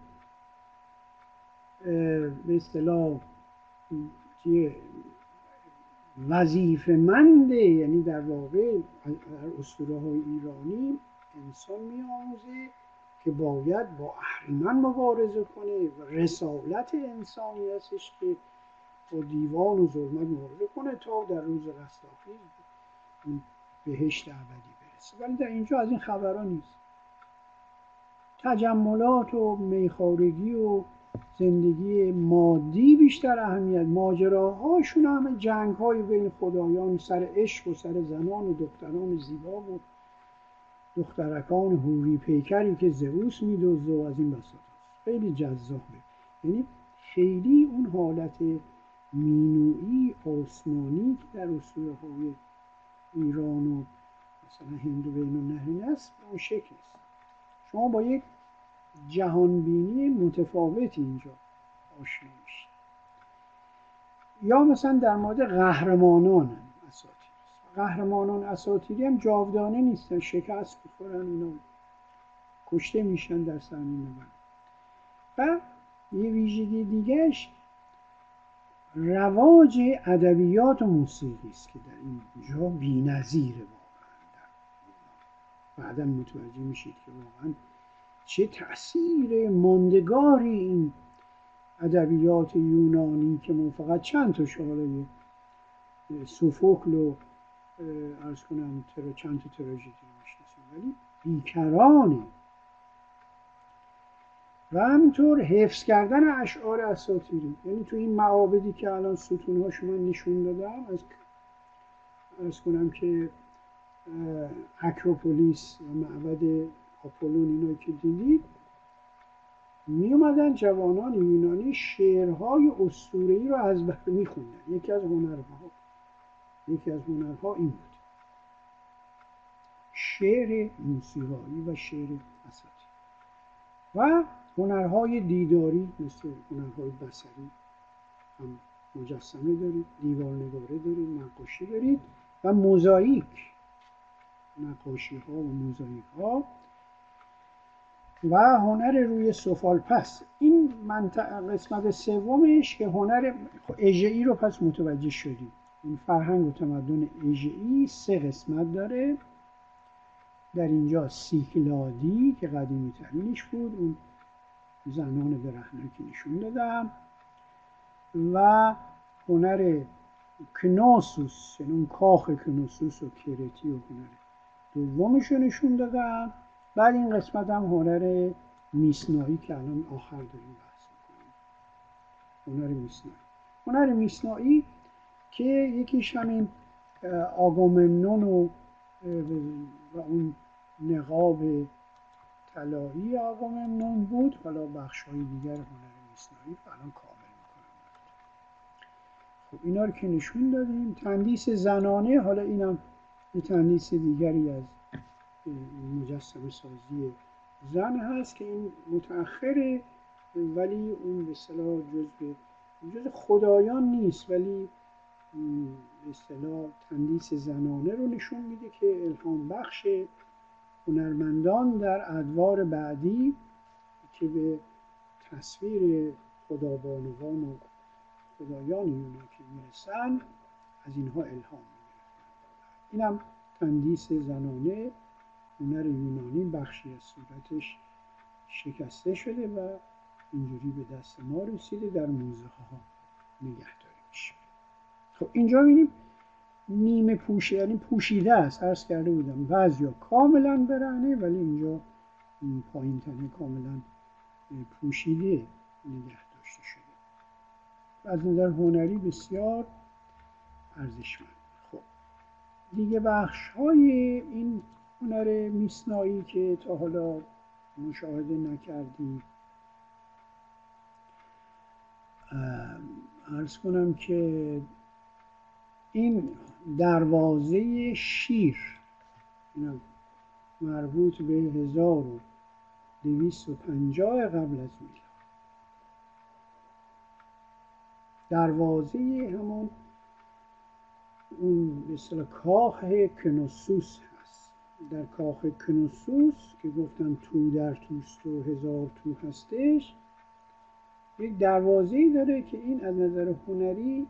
به اصطلاح وظیفه منده یعنی در واقع در اسطوره های ایرانی انسان میآموزه. که باید با اهریمن مبارزه کنه و رسالت انسانی هستش که با دیوان و ظلمت مبارزه کنه تا در روز رستاخیز بهشت ابدی ولی در اینجا از این خبرها نیست. تجملات و میخارگی و زندگی مادی بیشتر اهمیت. ماجراهاشون همه جنگ های بین خدایان سر عشق و سر زنان و دختران زیبا و دخترکان هوری پیکری که زئوس میدوزه و از این بساط خیلی جذابه. یعنی خیلی اون حالت مینویی آسمانی که در اسطوره های ایران و مثلا هندو بین النهرین است اون شکل است. شما با یک جهانبینی متفاوتی اینجا آشنا میشید. یا مثلا در مورد قهرمانان قهرمانان اساطیری هم جاودانه نیستن شکست بخورن اینا. کشته میشن در سرمین و یه ویژگی دیگهش رواج ادبیات و موسیقی است که در اینجا بی‌نظیره بعدا متوجه میشید که واقعا چه تاثیر ماندگاری این ادبیات یونانی که ما فقط چند تا شعاره سوفوکل و ارز کنم تر چند تراژدی می‌شناسیم ولی بیکرانه و همینطور حفظ کردن اشعار اساطیری. یعنی تو این معابدی که الان ستونهاش من نشون دادم از ارز کنم که اکروپولیس و معبد آپولون اینا که دیدید می اومدن جوانان یونانی شعرهای اسطوره‌ای رو از بر میخوندن. یکی از هنرها یکی از هنرها این بود. شعر موسیقایی و شعر اساطیر و هنرهای دیداری مثل هنرهای بسری هم مجسمه دارید دیوارنگاره دارید نقاشی دارید و موزاییک نقاشی ها و موزاییک ها و هنر روی سفال پس. این قسمت سومش که هنر اژه‌ای رو پس متوجه شدیم. این فرهنگ و تمدن اژه‌ای سه قسمت داره. در اینجا سیکلادی که قدیمی ترینش بود اون زنان برهنه که نشون دادم. و هنر کناسوس یعنی اون کاخ کناسوس و کرتی و هنر دومش نشون دادم. بعد این قسمت هم هنر میسنایی که الان آخر داریم بحث می‌کنیم. هنر میسنایی هنر میسنایی که یکیش همین آگاممنون و, و اون نقاب طلایی آگاممنون بود. حالا بخش های دیگر هنر میسنایی الان کامل می‌کنم. خب اینا رو که نشون دادیم. تندیس زنانه. حالا اینم یه تندیس دیگری از مجسم سازی زن هست که این متأخره ولی اون به اصطلاح جز جز خدایان نیست. ولی به اصطلاح تندیس زنانه رو نشون میده که الهام بخش هنرمندان در ادوار بعدی که به تصویر خدابانوان و خدایان یونان که می‌رسن از اینها الهام می‌گیرن. اینم تندیس زنانه هنر یونانی بخشی از صورتش شکسته شده و اینجوری به دست ما رسیده در موزه ها نگهداری میشه. خب اینجا می‌بینیم نیمه پوشه یعنی پوشیده است. عرض کرده بودم بعضیا کاملا برهنه ولی اینجا پایین تنه کاملا پوشیده نگه داشته شده. از نظر هنری بسیار ارزشمند. خب دیگه بخش های این هنر میسنایی که تا حالا مشاهده نکردیم. ارز کنم که این دروازه شیر مربوط به 1250 قبل از میلاد. دروازه همون اون به کاخ کنوسوس هست. در کاخ کنوسوس که گفتن تو در توست و هزار تو هستش یک دروازه داره که این از نظر هنری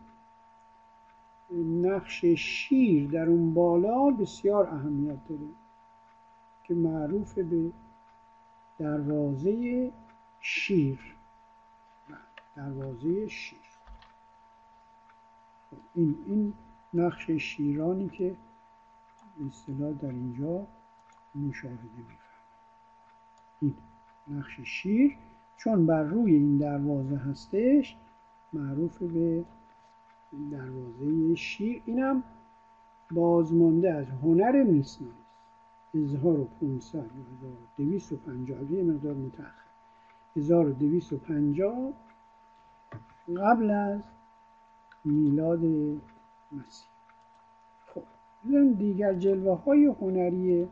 نقش شیر در اون بالا بسیار اهمیت داره که معروف به دروازه شیر. دروازه شیر. این این نقش شیرانی که اصطلاح در اینجا مشاهده می‌فهمه این نقش شیر چون بر روی این دروازه هستش معروف به دروازه شیر اینم بازمانده از هنر میسنایی است 1500 یا 1250 یه مقدار متأخر. 1250 قبل از میلاد مسیح. خب دیگر جلوه های هنری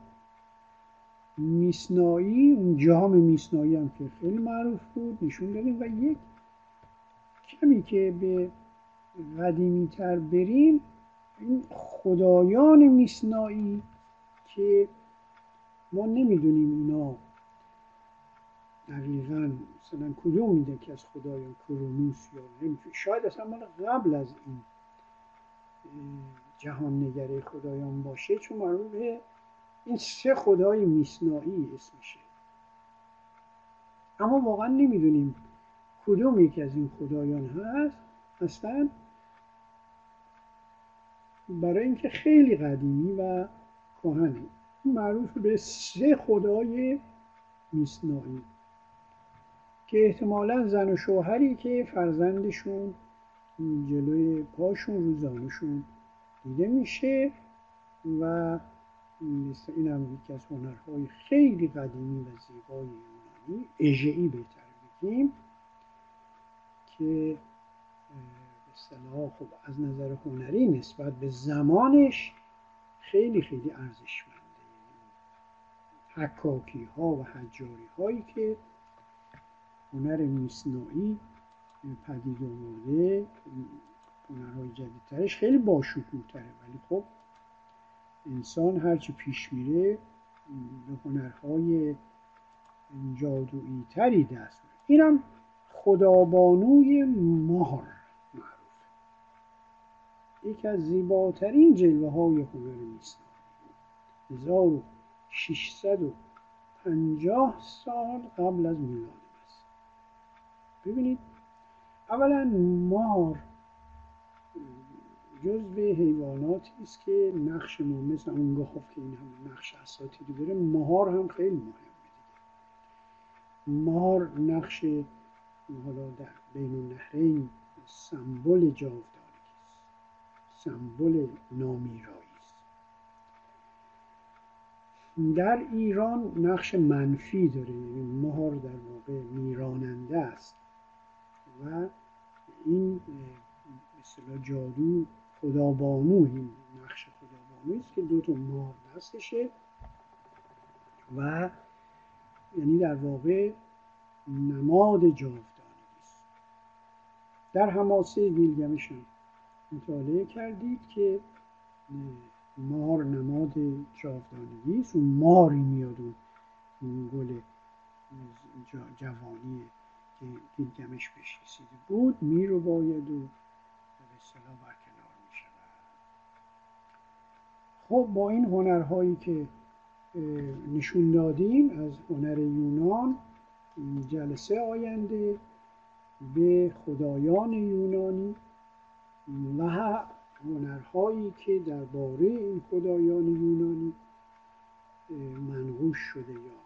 میسنایی. اون جام میسنایی هم که خیلی معروف بود نشون دادیم. و یک کمی که به قدیمی تر بریم این خدایان میسنایی که ما نمی‌دونیم اینا دقیقا مثلا کدوم میده که از خدایان کرونوس یا شاید اصلا مال قبل از این جهان نگره خدایان باشه چون معروف این سه خدای میسنایی اسمشه اما واقعا نمی‌دونیم کدوم یکی از این خدایان هست. هستن برای اینکه خیلی قدیمی و کهنه. معروف به سه خدای میسنایی که احتمالا زن و شوهری که فرزندشون جلوی پاشون روزانشون دیده میشه و مثل این هم یکی از هنرهای خیلی قدیمی و زیبای یونانی اژه‌ای بهتر بگیم که به خب از نظر هنری نسبت به زمانش خیلی خیلی ارزشمنده. حکاکی ها و حجاری هایی که هنر میسنایی پدید آورده هنرهای جدیدترش خیلی باشکوه تره ولی خب انسان هرچی پیش میره به هنرهای جادویی تری دست اینم خدابانوی مهر. یکی از زیباترین جلوه های هنر میسنانی 1650 سال قبل از میلاد مسیح ببینید اولا مار جزء حیواناتی است که نقش ما مثل اون گاو که این هم نقش اساتیدی داره مهار هم خیلی مهمه دیگه. مهار نقش حالا در بین النهرین سمبل جاودانگی است سمبل نامیرایی است در ایران نقش منفی داره. یعنی مهار در واقع میراننده است. و این مثلا جادو خدابانو این نقش خدابانو است که دو تا مار دستشه. و یعنی در واقع نماد جاودانگی است. در حماسه گیلگمش هم مطالعه کردید که مار نماد جاودانگی است. اون ماری میاد اون گل جوانی که گیلگمش بهش رسیده بود می رو باید و به اصطلاح برکنار می شود. خب با این هنرهایی که نشون دادیم از هنر یونان جلسه آینده به خدایان یونانی و هنرهایی که درباره این خدایان یونانی منقوش شده یا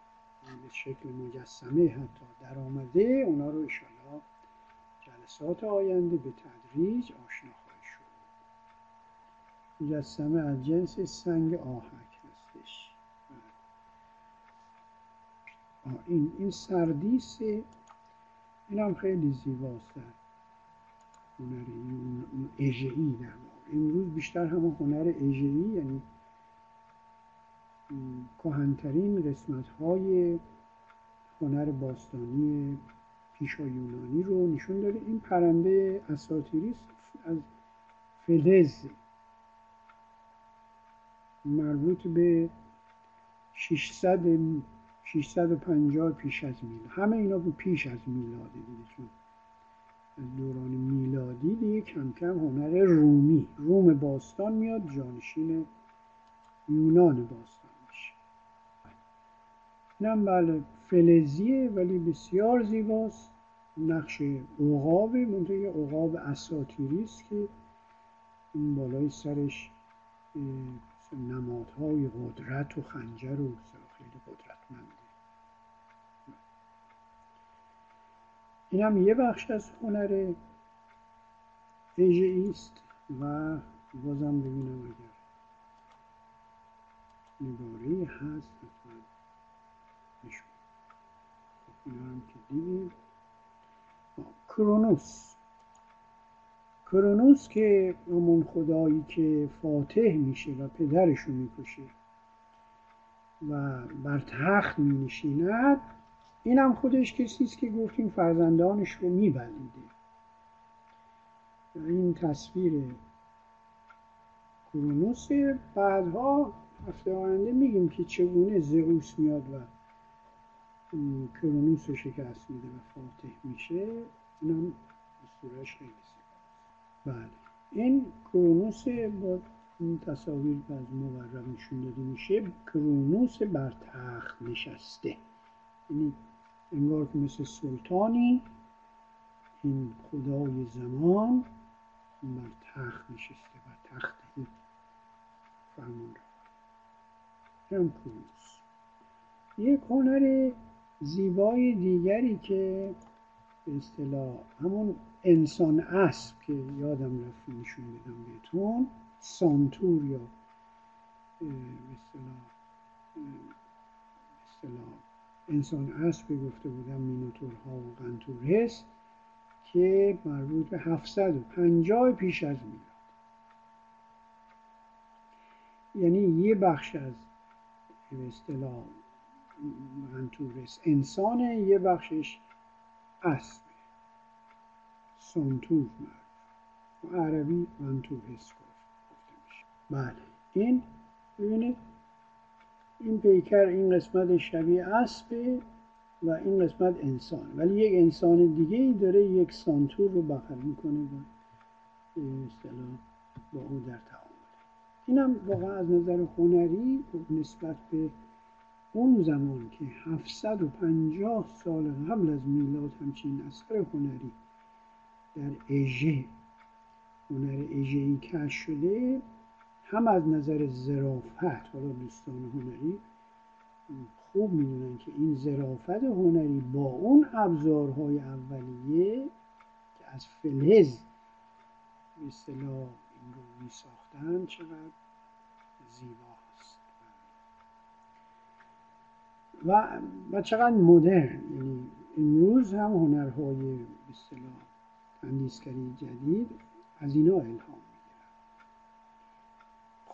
به شکل مجسمه حتی در آمده اونا رو ایشالا جلسات آینده به تدریج آشنا خواهی شد. مجسمه از جنس سنگ آهک هستش. این این سردیس این هم خیلی زیباست. هنر اژه‌ای در امروز بیشتر همه هنر اژه‌ای یعنی کهنترین قسمت های هنر باستانی پیشا یونانی رو نشون داده. این پرنده اساتیری از فلز. مربوط به 600 650 پیش از میلاد. همه اینا پیش از میلاده دیگه. دوران میلادی دیگه کم کم هنر رومی روم باستان میاد جانشین یونان باستان اینم بله فلزیه ولی بسیار زیباست. نقش عقاب منطقه یه عقاب اساتیری است که این بالای سرش نمادهای قدرت و خنجر و خیلی قدرتمنده این هم یه بخش از هنر ایژه است و بازم ببینم اگر نگاره هست اینا هم که دیدیم. کرونوس. کرونوس که همون خدایی که فاتح میشه و پدرش رو می‌کشه و بر تخت می نشیند این هم خودش کسی است که گفتیم فرزندانش رو میبلیده این تصویر کرونوس. بعدها هفته آینده میگیم که چگونه زئوس میاد و کرونوس رو شکست میده و فاتح میشه. اینم صورتش خیلی بله. این کرونوس با این تصاویر از مورب نشون داده میشه کرونوس بر تخت نشسته. یعنی انگار که مثل سلطانی این خدای زمان بر تخت نشسته بر تخت فرمان رو کرونوس یک هنر زیبای دیگری که به اصطلاح همون انسان اسب که یادم رفت نشون بدم بهتون سانتور یا به اصطلاح انسان اسب گفته بودم مینوتورها و قنتورس که مربوط به 750 پیش از میلاد. یعنی یه بخش از به اصطلاح منتورس انسان یه بخشش اسب سنتور مرد و عربی منتورس گفته میشه. بله. این ببینید این پیکر این قسمت شبیه اسبه و این قسمت انسان. ولی یک انسان دیگه ای داره یک سانتور رو بغل می‌کنه و اصطلاح با او در تعامل اینم واقعا از نظر هنری نسبت به اون زمان که 750 سال قبل از میلاد همچین اثر هنری در اژه هنر اژه‌ای کش شده هم از نظر ظرافت حالا دوستان هنری خوب می‌دونن که این ظرافت هنری با اون ابزارهای اولیه که از فلز به اصطلاح این رو می ساختن چقدر زیبا و, و چقدر مدرن. یعنی امروز هم هنرهای به اصطلاح تندیسکری جدید از اینا الهام.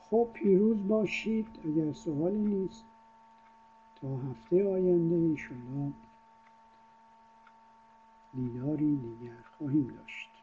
خب پیروز باشید اگر سوالی نیست تا هفته آینده شما دیداری دیگر خواهیم داشت.